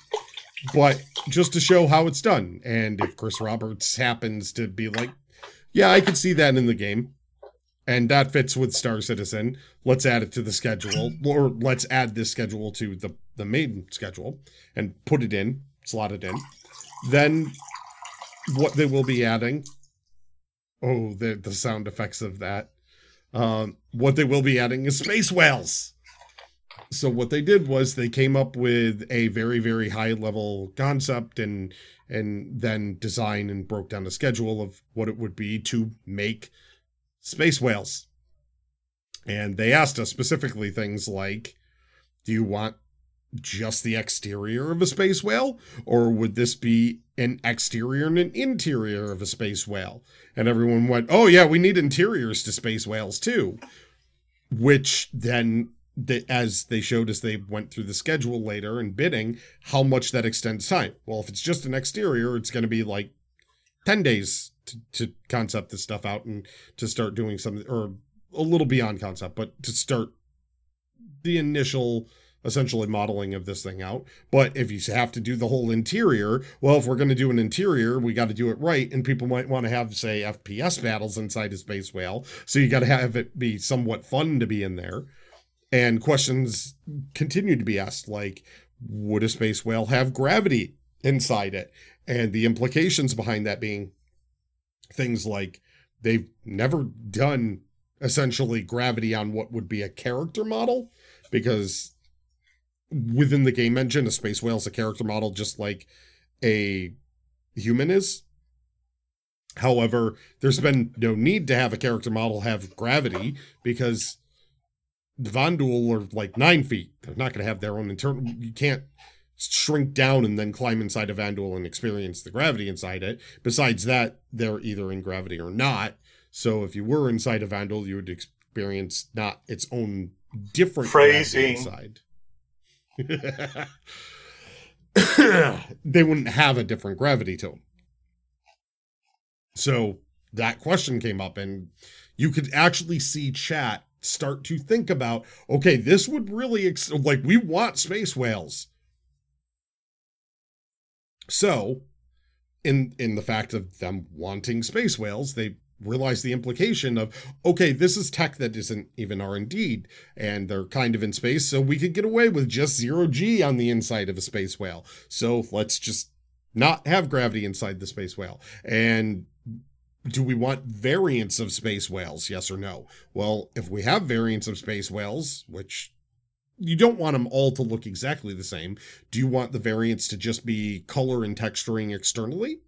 but just to show how it's done. And if Chris Roberts happens to be like, yeah, I could see that in the game, and that fits with Star Citizen, let's add it to the schedule, or let's add this schedule to the, the main schedule and put it in, slot it in. Then what they will be adding Oh, the the sound effects of that. Um, what they will be adding is space whales. So what they did was they came up with a very very high level concept and and then design and broke down a schedule of what it would be to make space whales. And they asked us specifically things like, do you want just the exterior of a space whale or would this be an exterior and an interior of a space whale and everyone went oh yeah we need interiors to space whales too. Which then as they showed as they went through the schedule later and bidding how much that extends time. Well if it's just an exterior it's going to be like 10 days to, to concept this stuff out and to start doing something or a little beyond concept but to start the initial essentially modeling of this thing out. But if you have to do the whole interior, well, if we're going to do an interior, we got to do it right. And people might want to have, say, FPS battles inside a space whale. So you got to have it be somewhat fun to be in there. And questions continue to be asked like, would a space whale have gravity inside it? And the implications behind that being things like they've never done essentially gravity on what would be a character model because within the game engine, a space whale is a character model just like a human is. However, there's been no need to have a character model have gravity because the Vanduul are like nine feet. They're not going to have their own internal. You can't shrink down and then climb inside a Vanduul and experience the gravity inside it. Besides that, they're either in gravity or not. So if you were inside a Vanduul, you would experience not its own different Phrasing. inside. *laughs* they wouldn't have a different gravity to them. So that question came up, and you could actually see chat start to think about okay, this would really, ex- like, we want space whales. So, in in the fact of them wanting space whales, they realize the implication of okay this is tech that isn't even r&d and they're kind of in space so we could get away with just zero g on the inside of a space whale. So let's just not have gravity inside the space whale. And do we want variants of space whales? Yes or no? Well if we have variants of space whales which you don't want them all to look exactly the same do you want the variants to just be color and texturing externally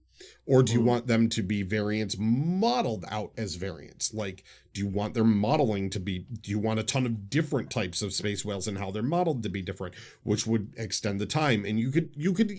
or do you Hmm. want them to be variants modeled out as variants like do you want their modeling to be do you want a ton of different types of space whales and how they're modeled to be different which would extend the time and you could you could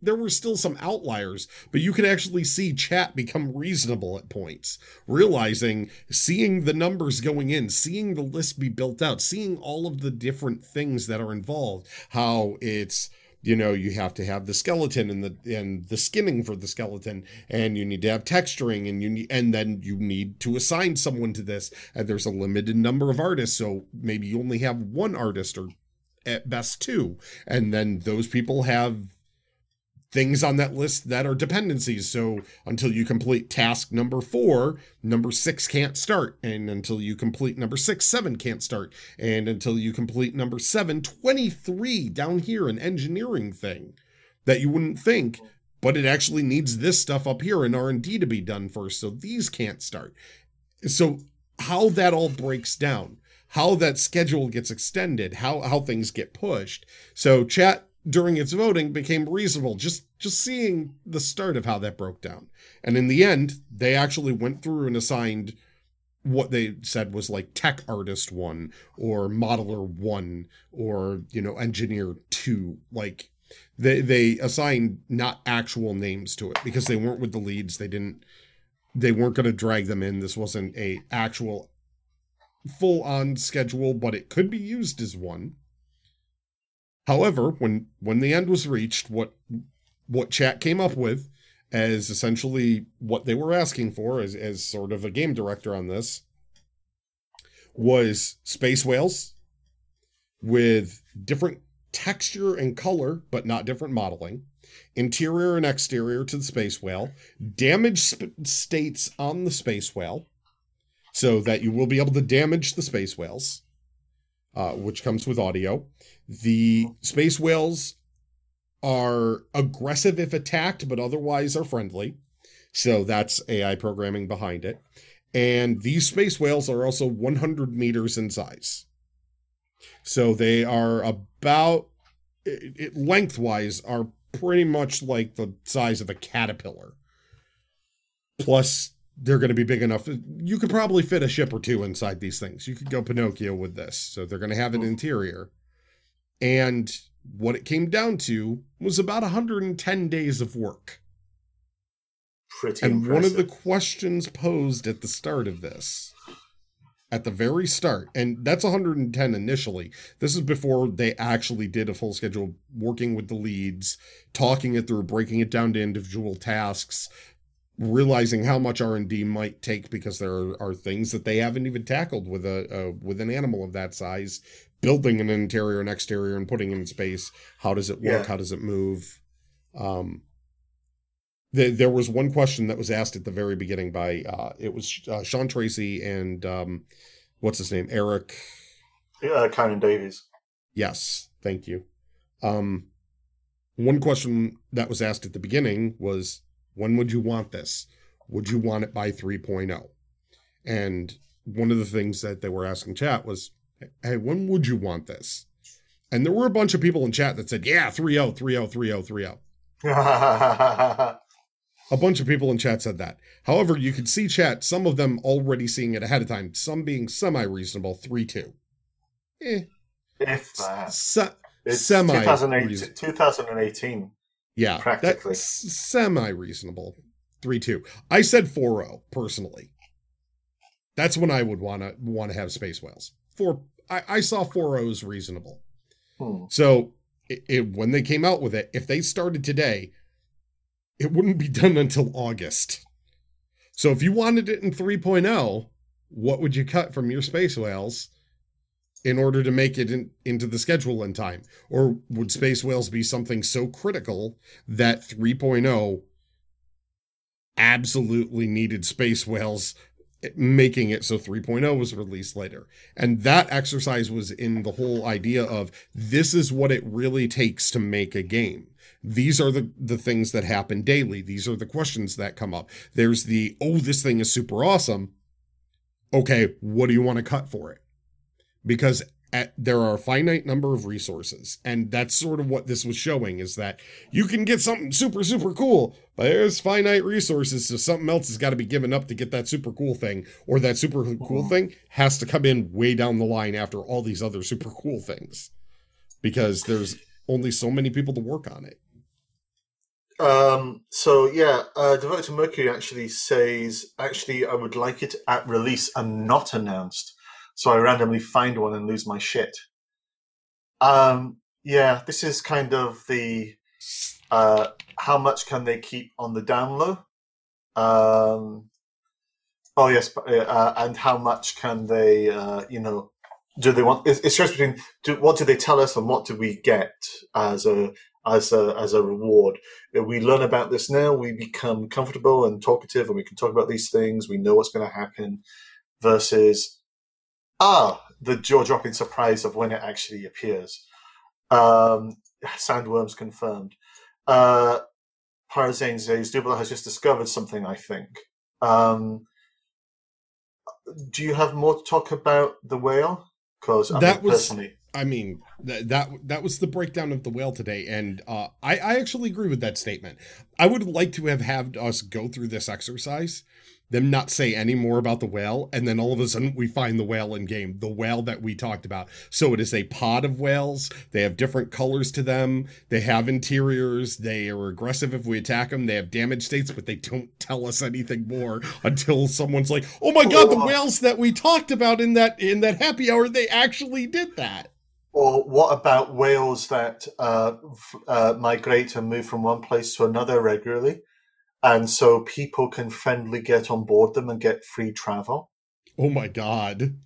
there were still some outliers but you could actually see chat become reasonable at points realizing seeing the numbers going in seeing the list be built out seeing all of the different things that are involved how it's you know you have to have the skeleton and the and the skinning for the skeleton and you need to have texturing and you need and then you need to assign someone to this and there's a limited number of artists so maybe you only have one artist or at best two and then those people have things on that list that are dependencies. So until you complete task number four number six can't start. And until you complete number six seven can't start. And until you complete number seven 23 down here an engineering thing that you wouldn't think but it actually needs this stuff up here in r&d to be done first. So these can't start. So how that all breaks down, how that schedule gets extended, how how things get pushed. So chat during its voting became reasonable just just seeing the start of how that broke down. And in the end, they actually went through and assigned what they said was like tech artist one or modeler one or you know engineer two. Like they they assigned not actual names to it because they weren't with the leads. They didn't they weren't going to drag them in. This wasn't a actual full on schedule but it could be used as one however when when the end was reached what what chat came up with as essentially what they were asking for as, as sort of a game director on this was space whales with different texture and color, but not different modeling, interior and exterior to the space whale, damage sp- states on the space whale, so that you will be able to damage the space whales, uh, which comes with audio. The space whales are aggressive if attacked, but otherwise are friendly. So that's AI programming behind it. And these space whales are also 100 meters in size. So they are about, it, lengthwise, are pretty much like the size of a caterpillar. Plus, they're going to be big enough. Uh, you could probably fit a ship or two inside these things. You could go Pinocchio with this. So they're going to have an oh. interior. And what it came down to was about 110 days of work. Pretty and impressive. one of the questions posed at the start of this, at the very start, and that's 110 initially. This is before they actually did a full schedule, working with the leads, talking it through, breaking it down to individual tasks, realizing how much R&D might take because there are, are things that they haven't even tackled with a uh, with an animal of that size building an interior and exterior and putting in space. How does it work? Yeah. How does it move? Um, the, there was one question that was asked at the very beginning by uh, it was uh, Sean Tracy and um, what's his name Eric. uh, Conan Davies. Yes, thank you. Um, one question that was asked at the beginning was, "When would you want this? Would you want it by 3.0?" And one of the things that they were asking chat was, hey, when would you want this? And there were a bunch of people in chat that said, yeah, 3.0, 3.0, 3.0, 3.0. A bunch of people in chat said that. However, you could see chat, some of them already seeing it ahead of time, some being semi reasonable, 3.2. Eh. if that. Se- It's semi 2008 2018. yeah, practically. semi reasonable. 3 2. I said 4 0, personally. That's when I would want to want to have space whales. Four, I, I saw 4.0 as reasonable. Hmm. So it, it, when they came out with it, if they started today, it wouldn't be *laughs* done until August. So if you wanted it in 3.0, what would you cut from your space whales in order to make it in, into the schedule in time? Or would space whales be something so critical that 3.0 absolutely needed space whales making it so 3.0 was released later. And that exercise was in the whole idea of this is what it really takes to make a game. These are the, the things that happen daily. These are the questions that come up. There's the, oh, this thing is super awesome. Okay, what do you want to cut for it? Because at, there are a finite number of resources. And that's sort of what this was showing is that you can get something super, super cool, but there's finite resources. So something else has got to be given up to get that super cool thing, or that super cool thing has to come in way down the line after all these other super cool things because there's only so many people to work on it. Um, so yeah, uh, Devoted to Mercury actually says, actually, I would like it at release and not announced. So I randomly find one and lose my shit. Um, yeah, this is kind of the uh, how much can they keep on the down low? Um, oh yes, but, uh, and how much can they, uh, you know, do they want? It's, it's just between do, what do they tell us and what do we get as a as a as a reward? We learn about this now, we become comfortable and talkative, and we can talk about these things. We know what's going to happen. Versus, ah, the jaw-dropping surprise of when it actually appears. Um, sandworms confirmed. Uh, Parazane says Dubla has just discovered something. I think. Um, do you have more to talk about the whale? Because I That think was- personally, I mean that that that was the breakdown of the whale today, and uh, I I actually agree with that statement. I would like to have had us go through this exercise, them not say any more about the whale, and then all of a sudden we find the whale in game, the whale that we talked about. So it is a pod of whales. They have different colors to them. They have interiors. They are aggressive if we attack them. They have damage states, but they don't tell us anything more until someone's like, "Oh my god, the whales that we talked about in that in that happy hour, they actually did that." or what about whales that uh, uh, migrate and move from one place to another regularly, and so people can friendly get on board them and get free travel? Oh my god.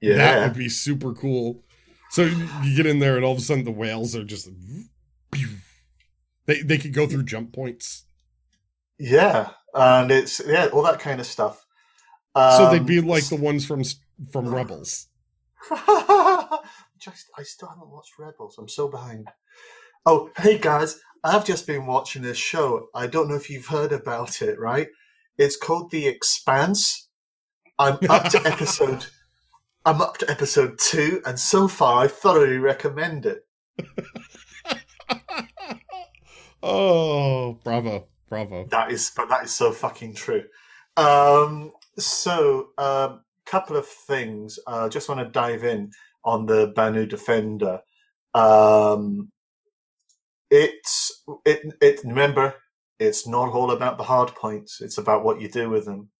Yeah, That would be super cool. So you get in there and all of a sudden the whales are just they they could go through jump points. yeah, and it's yeah, all that kind of stuff. so they'd Um, be like the ones from from *laughs* Rebels. Just, I still haven't watched Rebels. I'm so behind. Oh, hey guys, I've just been watching this show. I don't know if you've heard about it, right? It's called The Expanse. I'm up to *laughs* episode. I'm up to episode two, and so far I thoroughly recommend it. *laughs* oh, bravo. Bravo. That is, but that is so fucking true. Um, so, um, couple of things. Uh, just want to dive in on the Banu Defender. Um, it's it it. Remember, it's not all about the hard points. It's about what you do with them.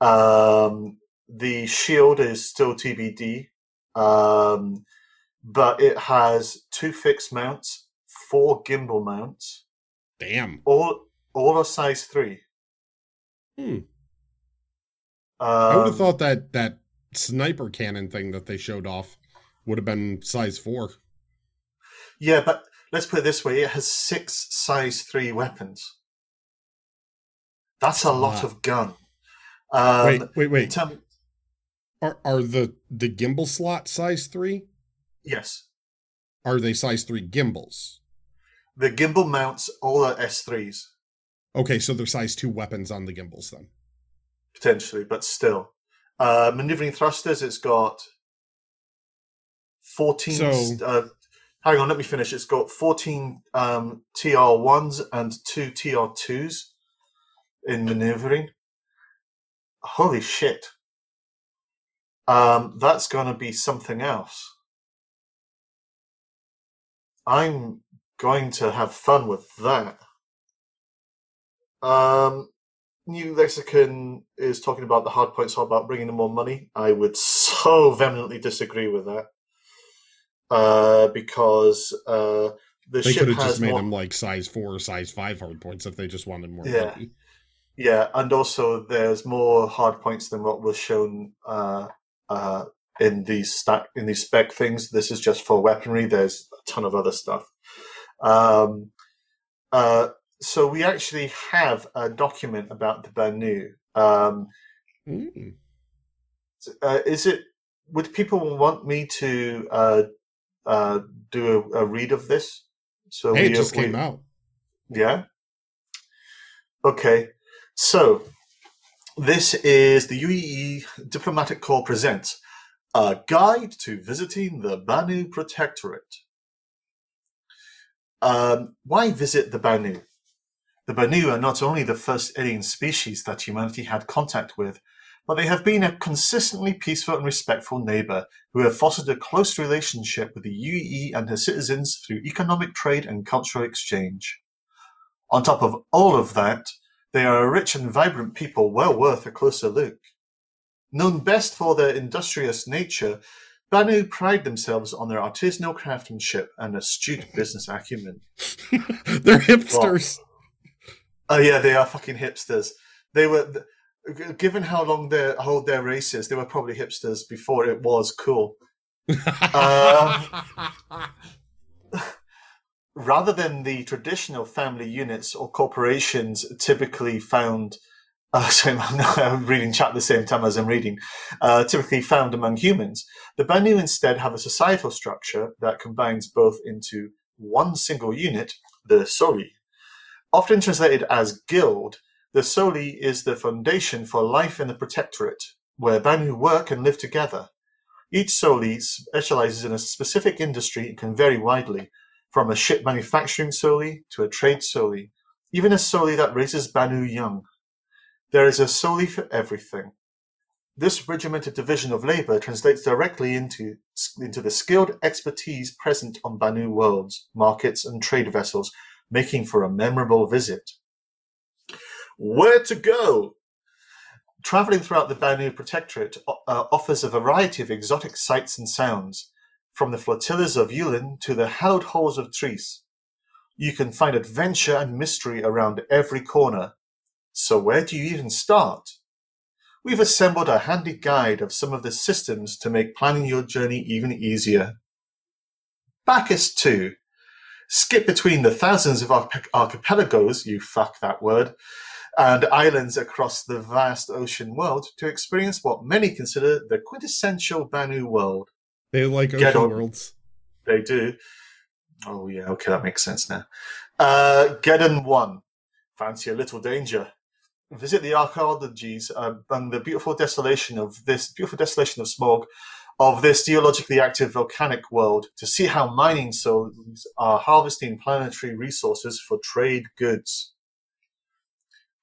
Um, the shield is still TBD, um, but it has two fixed mounts, four gimbal mounts, Damn. all all are size three. Hmm. I would have Um, thought that that sniper cannon thing that they showed off would have been size 4. Yeah, but let's put it this way: it has six size three weapons. That's a lot of gun. Um, wait, wait, wait. term- Are are the the gimbal slot size 3? yes, Are they size 3 gimbals? the gimbal mounts all are S threes Okay, so they're size 2 weapons on the gimbals then. potentially, but still. Uh, maneuvering thrusters, it's got fourteen. So- uh, hang on, let me finish. It's got fourteen um, TR ones and two TR twos in maneuvering. Holy shit! Um, that's gonna be something else. I'm going to have fun with that. Um, New Lexicon is talking about the hard points all about bringing in more money. I would *laughs* so vehemently disagree with that. Uh, because uh, the They ship could have has just made more, them like size 4 or size 5 hard points if they just wanted more Yeah. money. yeah, and also there's more hard points than what was shown uh, uh, in these stack in these spec things. This is just for weaponry. There's a ton of other stuff. Um, uh, so we actually have a document about the Banu. Um, Mm. uh, is it would people want me to uh, uh, do a, a read of this. So Hey, it just we- came out. yeah? Okay. So this is the uee diplomatic corps presents a guide to visiting the banu protectorate. Um, why visit the banu? The banu are not only the first alien species that humanity had contact with but they have been a consistently peaceful and respectful neighbor who have fostered a close relationship with the UEE and her citizens through economic trade and cultural exchange. On top of all of that, they are a rich and vibrant people well worth a closer look. Known best for their industrious nature, Banu pride themselves on their artisanal craftsmanship and astute business acumen. *laughs* They're hipsters. Oh yeah, they are fucking hipsters. They were, given how long their how old their race is, they were probably hipsters before it was cool. *laughs* Uh, Rather than the traditional family units or corporations typically found, uh, *laughs* sorry, I'm reading chat at the same time as I'm reading, uh, typically found among humans, the Banu instead have a societal structure that combines both into one single unit, the Souli. Often translated as guild, The Souli is the foundation for life in the Protectorate, where Banu work and live together. Each Souli specializes in a specific industry and can vary widely, from a ship manufacturing Souli to a trade Souli, even a Souli that raises Banu young. There is a Souli for everything. This regimented division of labor translates directly into, into the skilled expertise present on Banu worlds, markets, and trade vessels, making for a memorable visit. Where to go? Traveling throughout the Banu Protectorate uh, offers a variety of exotic sights and sounds, from the flotillas of Yulin to the hallowed halls of Trise. You can find adventure and mystery around every corner. So where do you even start? We've assembled a handy guide of some of the systems to make planning your journey even easier. Bacchus 2. Skip between the thousands of archipelagos, you fuck that word, and islands across the vast ocean world to experience what many consider the quintessential Banu world. They like Get ocean on. worlds. They do. Oh, yeah, okay, that makes sense now. Uh, Geddon 1. Fancy a little danger. Visit the archaeologies uh, and the beautiful desolation of this beautiful desolation of smog of this geologically active volcanic world to see how mining souls are harvesting planetary resources for trade goods.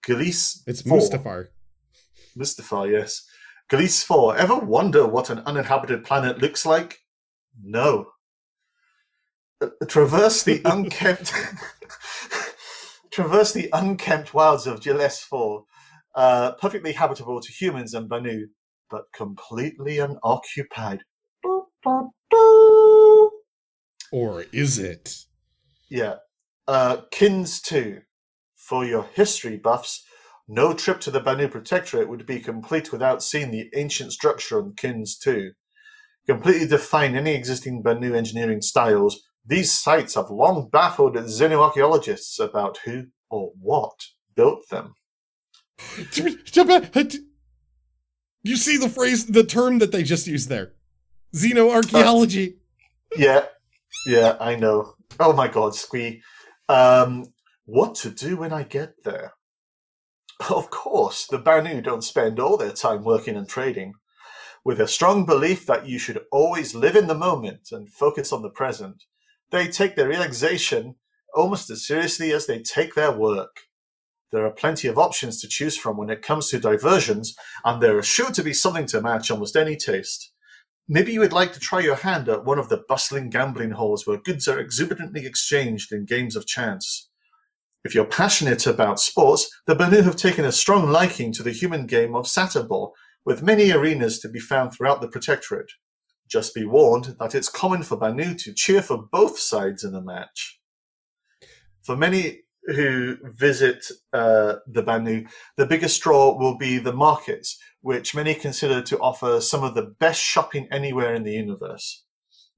Galice It's 4. Mustafar. Mustafar, yes. Galice 4. Ever wonder what an uninhabited planet looks like? No. Uh, Traverse the *laughs* unkempt *laughs* Traverse the unkempt wilds of Gilles 4. Uh, perfectly habitable to humans and Banu, but completely unoccupied. Or is it? Yeah. Uh, Kins 2. For your history buffs, no trip to the Banu Protectorate would be complete without seeing the ancient structure on Kins 2. Completely define any existing Banu engineering styles, these sites have long baffled xenoarchaeologists about who or what built them. You see the phrase, the term that they just used there. Xenoarchaeology. Yeah, yeah, I know. Oh my god, Squee. Um, what to do when I get there? Of course, the Banu don't spend all their time working and trading. With a strong belief that you should always live in the moment and focus on the present, they take their relaxation almost as seriously as they take their work. There are plenty of options to choose from when it comes to diversions, and there is sure to be something to match almost any taste. Maybe you would like to try your hand at one of the bustling gambling halls where goods are exuberantly exchanged in games of chance. If you're passionate about sports, the Banu have taken a strong liking to the human game of SataBall, with many arenas to be found throughout the Protectorate. Just be warned that it's common for Banu to cheer for both sides in a match. For many who visit uh, the Banu, the biggest draw will be the markets, which many consider to offer some of the best shopping anywhere in the universe.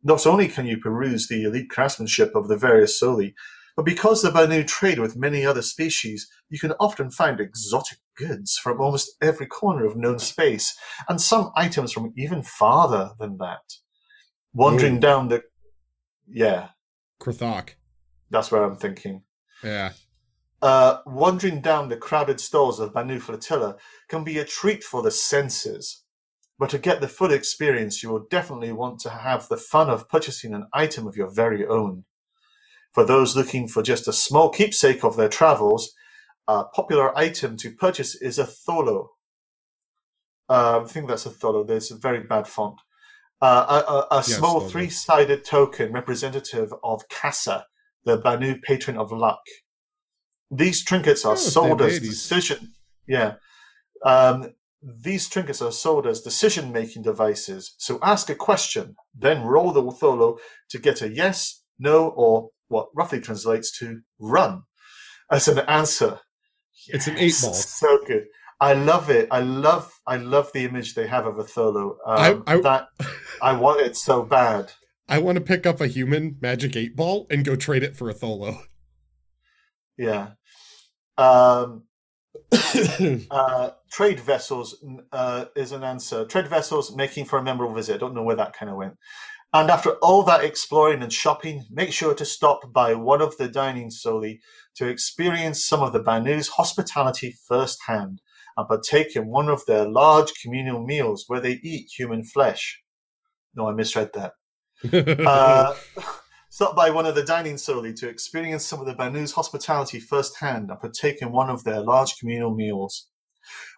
Not only can you peruse the elite craftsmanship of the various souli, but because the Banu trade with many other species, you can often find exotic goods from almost every corner of known space, and some items from even farther than that. Wandering Ooh. down the. Yeah, Kr'Thak. that's where I'm thinking. Yeah. Uh, wandering down the crowded stalls of Banu Flotilla can be a treat for the senses. But to get the full experience, you will definitely want to have the fun of purchasing an item of your very own. For those looking for just a small keepsake of their travels, a popular item to purchase is a Tholo. Uh, I think that's a Tholo. There's a very bad font. Uh, a, a, a Yes, small Tholo. three-sided token representative of Kassa, the Banu patron of luck. These trinkets are Oh, sold as decision. Yeah. Um, these trinkets are sold as decision-making devices. So ask a question, then roll the Tholo to get a yes, no, or what roughly translates to run as an answer. It's an eight ball. So good. I love it. I love. I love the image they have of a Tholo. Um, I- I- that *laughs* I want it so bad. I want to pick up a human magic eight ball and go trade it for a Tholo. Yeah. Um, *coughs* uh, trade vessels uh, is an answer. Trade vessels making for a memorable visit. I don't know where that kind of went. And after all that exploring and shopping, make sure to stop by one of the dining souli to experience some of the Banu's hospitality firsthand and partake in one of their large communal meals where they eat human flesh. No, I misread that. *laughs* Uh, *laughs* stop by one of the dining souli to experience some of the Banu's hospitality firsthand and partake in one of their large communal meals.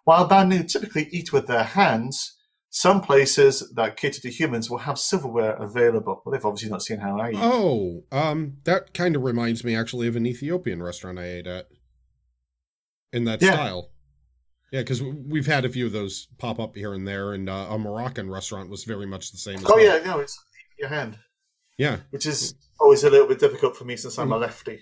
While Banu typically eat with their hands, some places that cater to humans will have silverware available. Well, they've obviously not seen how I eat. oh, um, that kind of reminds me actually of an Ethiopian restaurant I ate at. In that Yeah. style. Yeah, because we've had a few of those pop up here and there, and uh, a Moroccan restaurant was very much the same. As Oh well. yeah, no, it's your hand, yeah, which is always a little bit difficult for me since I'm a Mm. lefty.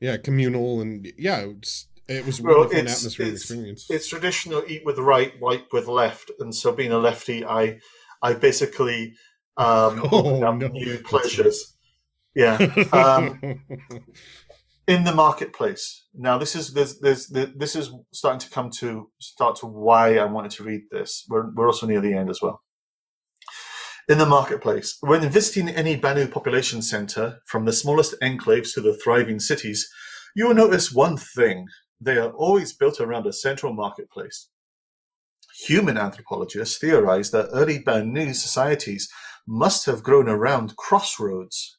yeah, communal, and yeah, it's, it was Well, it's- atmosphere it's- experience. It's traditional eat with right, wipe with left, and so being a lefty, I I basically um, *laughs* Oh, no. new pleasures. Yeah, um, *laughs* in the marketplace. Now, this is there's, there's, this is starting to come to start to why I wanted to read this. We're we're also near the end as well. In the marketplace, when visiting any Banu population center, from the smallest enclaves to the thriving cities, you will notice one thing: they are always built around a central marketplace. Human anthropologists theorize that early Banu societies must have grown around crossroads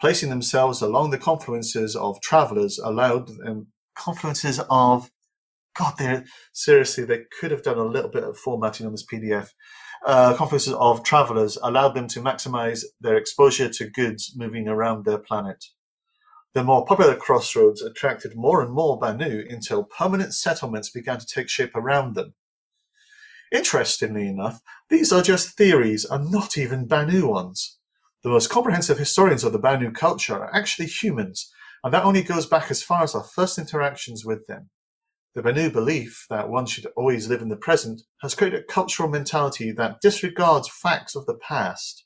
placing themselves along the confluences of travelers allowed um, confluences of god they're seriously they could have done a little bit of formatting on this pdf uh, confluences of travelers allowed them to maximize their exposure to goods moving around their planet the more popular crossroads attracted more and more banu until permanent settlements began to take shape around them interestingly enough these are just theories and not even banu ones the most comprehensive historians of the Banu culture are actually humans, and that only goes back as far as our first interactions with them. The Banu belief that one should always live in the present has created a cultural mentality that disregards facts of the past.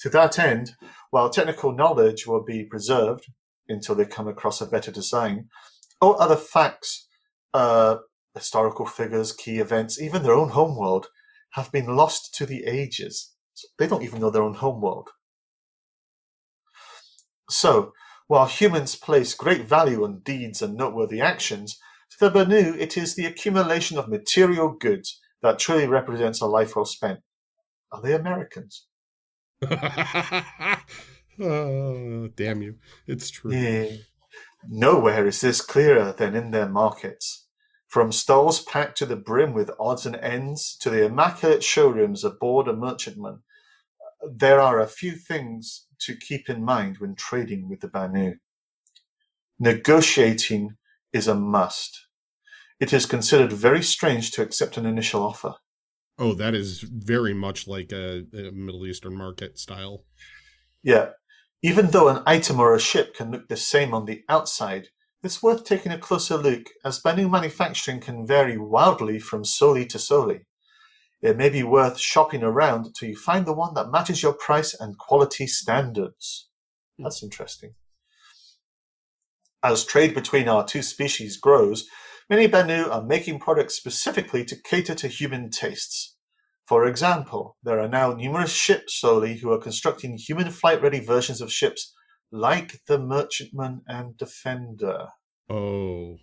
To that end, while technical knowledge will be preserved until they come across a better design, or other facts, uh, historical figures, key events, even their own homeworld, have been lost to the ages. They don't even know their own homeworld. So, while humans place great value on deeds and noteworthy actions, to the Banu it is the accumulation of material goods that truly represents a life well spent. Are they Americans? *laughs* oh, damn you! It's true. Yeah. Nowhere is this clearer than in their markets. From stalls packed to the brim with odds and ends to the immaculate showrooms aboard a merchantman, there are a few things to keep in mind when trading with the Banu. Negotiating is a must. It is considered very strange to accept an initial offer. Oh, that is very much like a, a Middle Eastern market style. Yeah. Even though an item or a ship can look the same on the outside, it's worth taking a closer look as Banu manufacturing can vary wildly from souli to souli. It may be worth shopping around till you find the one that matches your price and quality standards. Hmm. That's interesting. As trade between our two species grows, many Banu are making products specifically to cater to human tastes. For example, there are now numerous ship souli who are constructing human flight ready versions of ships like the Merchantman and Defender. Oh,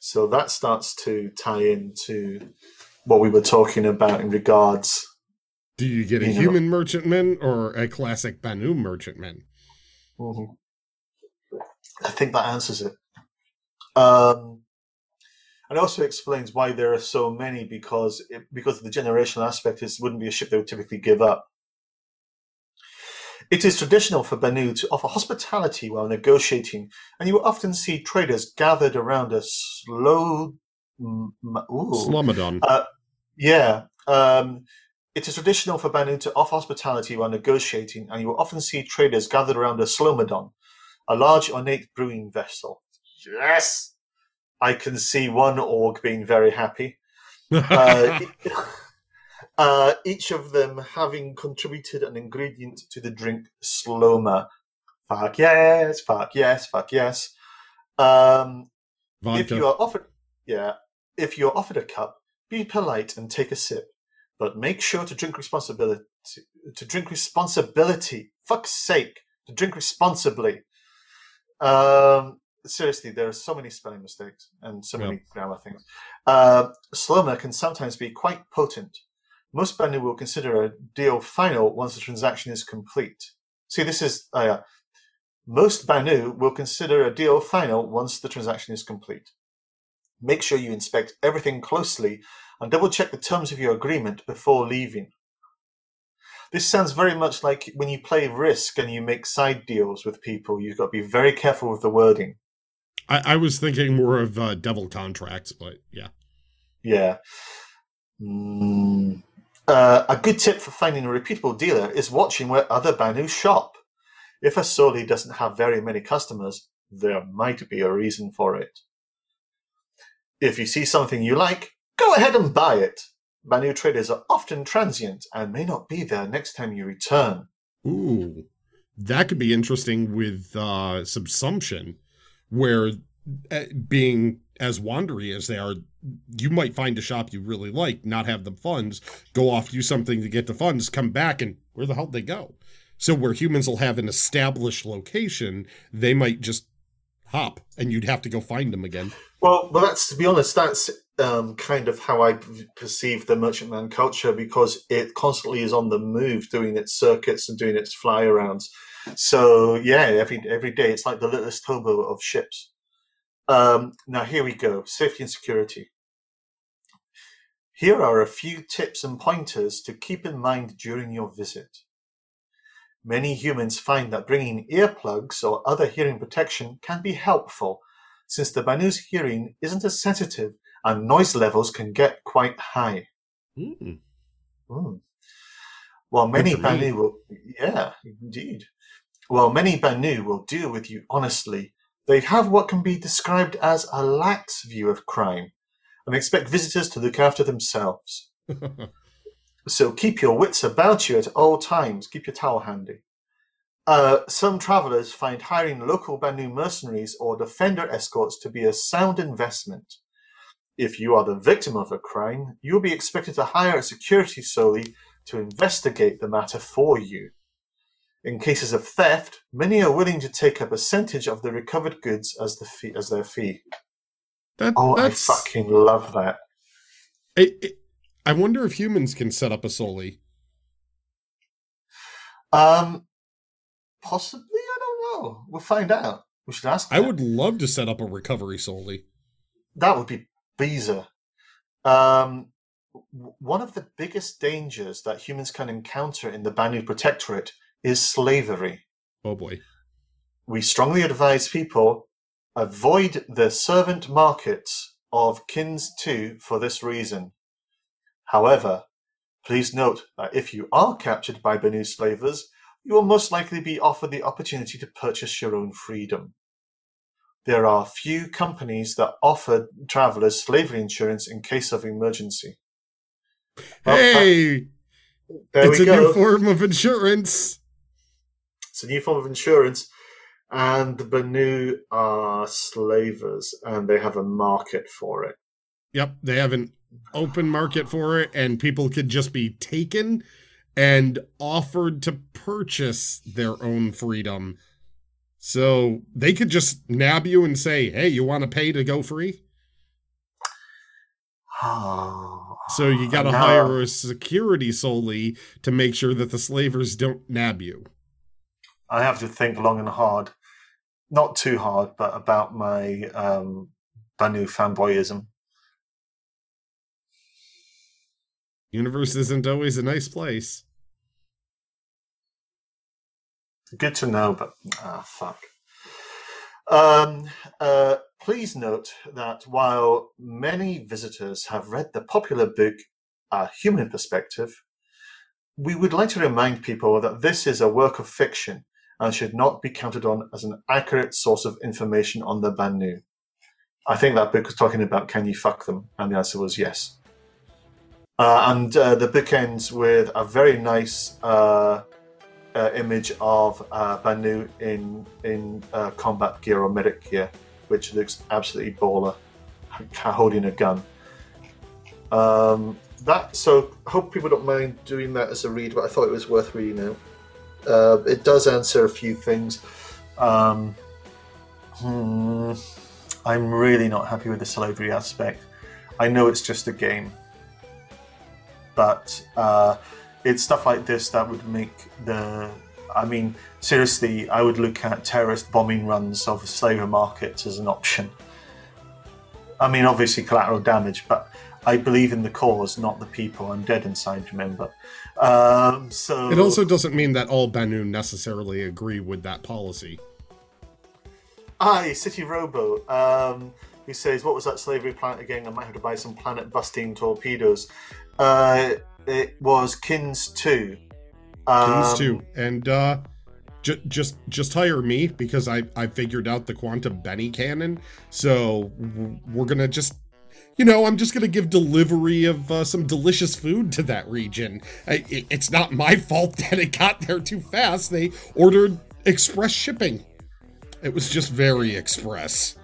So that starts to tie into what we were talking about in regards. do you get a You know- human merchantman or a classic Banu merchantman? Mhm. I think that answers it. Um, and also explains why there are so many because it, because of the generational aspect. This wouldn't be a ship they would typically give up. It is traditional for Banu to offer hospitality while negotiating, and you will often see traders gathered around a slow. m- ooh. Slumadon. Yeah. Um, it is traditional for Banu to offer hospitality while negotiating, and you will often see traders gathered around a slomadon, a large ornate brewing vessel. Yes! I can see one org being very happy. *laughs* Uh, *laughs* uh, each of them having contributed an ingredient to the drink Sloma. Fuck yes, fuck yes, fuck yes. Um, if you are offered, yeah, if you are offered a cup, be polite and take a sip. but make sure to drink responsibility. To drink responsibility. Fuck's sake, to drink responsibly. Um, seriously, there are so many spelling mistakes and so many grammar things. Uh, Sloma can sometimes be quite potent. Most Banu will consider a deal final once the transaction is complete. See, this is uh, most Banu will consider a deal final once the transaction is complete. Make sure you inspect everything closely and double check the terms of your agreement before leaving. This sounds very much like when you play Risk and you make side deals with people. You've got to be very careful with the wording. I, I was thinking more of uh, devil contracts, but yeah. Yeah. Mm. Uh, a good tip for finding a repeatable dealer is watching where other Banu shop. If a Souli doesn't have very many customers, there might be a reason for it. If you see something you like, go ahead and buy it. Banu traders are often transient and may not be there next time you return. Ooh, that could be interesting with uh, subsumption, where uh, being as wandery as they are, you might find a shop you really like, not have the funds, go off, do something to get the funds, come back, and where the hell would they go? So where humans will have an established location, they might just hop, and you'd have to go find them again. Well, but that's to be honest, that's um, kind of how I perceive the merchantman culture because it constantly is on the move, doing its circuits and doing its fly arounds. So yeah, every every day it's like the littlest hobo of ships. Um, now here we go: safety and security. Here are a few tips and pointers to keep in mind during your visit. Many humans find that bringing earplugs or other hearing protection can be helpful since the Banu's hearing isn't as sensitive and noise levels can get quite high. Mm. Mm. While many. Banu will, yeah, indeed. While many Banu will deal with you honestly, they have what can be described as a lax view of crime and expect visitors to look after themselves. *laughs* So keep your wits about you at all times. Keep your towel handy. Uh, some travelers find hiring local Banu mercenaries or defender escorts to be a sound investment. If you are the victim of a crime, you will be expected to hire a security souli to investigate the matter for you. In cases of theft, many are willing to take a percentage of the recovered goods as the fee, as their fee. That, Oh, that's, I fucking love that. I, I- wonder if humans can set up a Souli. Um, possibly, I don't know. We'll find out. We should ask. I would love to set up a recovery Souli. That would be Beezer. Um, one of the biggest dangers that humans can encounter in the Banu Protectorate is slavery. Oh boy. We strongly advise people avoid the servant markets of Kins 2 for this reason. However, please note that if you are captured by Banu slavers, you will most likely be offered the opportunity to purchase your own freedom. There are few companies that offer travelers slavery insurance in case of emergency. Well, uh, hey, There it's we a go. new form of insurance. It's a new form of insurance, and the Banu are slavers, and they have a market for it. Yep, they have an open market for it, and people could just be taken and offered to purchase their own freedom. So they could just nab you and say, "Hey, you want to pay to go free?" *sighs* So you got to Now- hire a security souli to make sure that the slavers don't nab you. I have to think long and hard, not too hard, but about my um, Banu fanboyism. Universe isn't always a nice place. Good to know, but ah, fuck. Um, uh, please note that while many visitors have read the popular book A Human Perspective, we would like to remind people that this is a work of fiction and should not be counted on as an accurate source of information on the Banu. I think that book was talking about can you fuck them, and the answer was yes. Uh, and uh, the book ends with a very nice uh, uh, image of uh, Banu in in uh, combat gear or medic gear, which looks absolutely baller, holding a gun. Um, that so hope people don't mind doing that as a read, but I thought it was worth reading out. Uh, it does answer a few things. Um, hmm, I'm really not happy with the slavery aspect. I know it's just a game, but uh, it's stuff like this that would make the. I mean, seriously, I would look at terrorist bombing runs of slavery markets as an option. I mean, obviously collateral damage, but I believe in the cause, not the people. I'm dead inside, remember. Um, so It also doesn't mean that all Banu necessarily agree with that policy. Hi, City Robo. Um, who says, "What was that slavery planet again? I might have to buy some planet-busting torpedoes." Uh, it was Kins Two. Um, Kings too, and uh, ju- just just hire me because I I figured out the quantum Benny cannon. So we're gonna just. You know, I'm just gonna give delivery of uh, some delicious food to that region. I, it- it's not my fault *laughs* that it got there too fast. They ordered express shipping. It was just very express.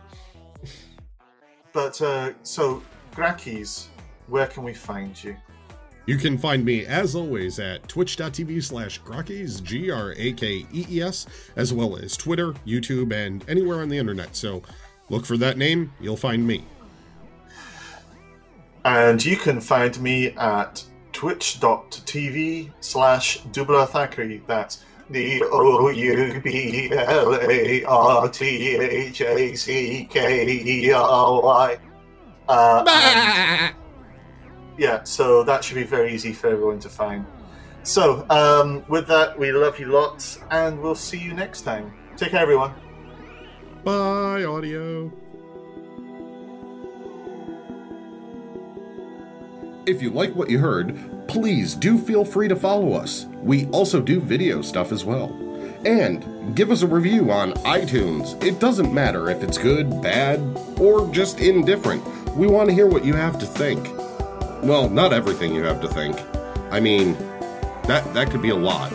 But uh, so, Grakis, where can we find you? You can find me, as always, at twitch.tv slash Grakes, G R A K E E S, as well as Twitter, YouTube, and anywhere on the internet. So look for that name, you'll find me. And you can find me at twitch.tv slash Dubla Thackeray. That's the O U B L A R T H A C K E R Y. Uh, yeah, so that should be very easy for everyone to find. So, um, with that, we love you lots, and we'll see you next time. Take care, everyone. Bye, audio. If you like what you heard, please do feel free to follow us. We also do video stuff as well. And give us a review on iTunes. It doesn't matter if it's good, bad, or just indifferent. We want to hear what you have to think. Well, not everything you have to think. I mean, that that could be a lot.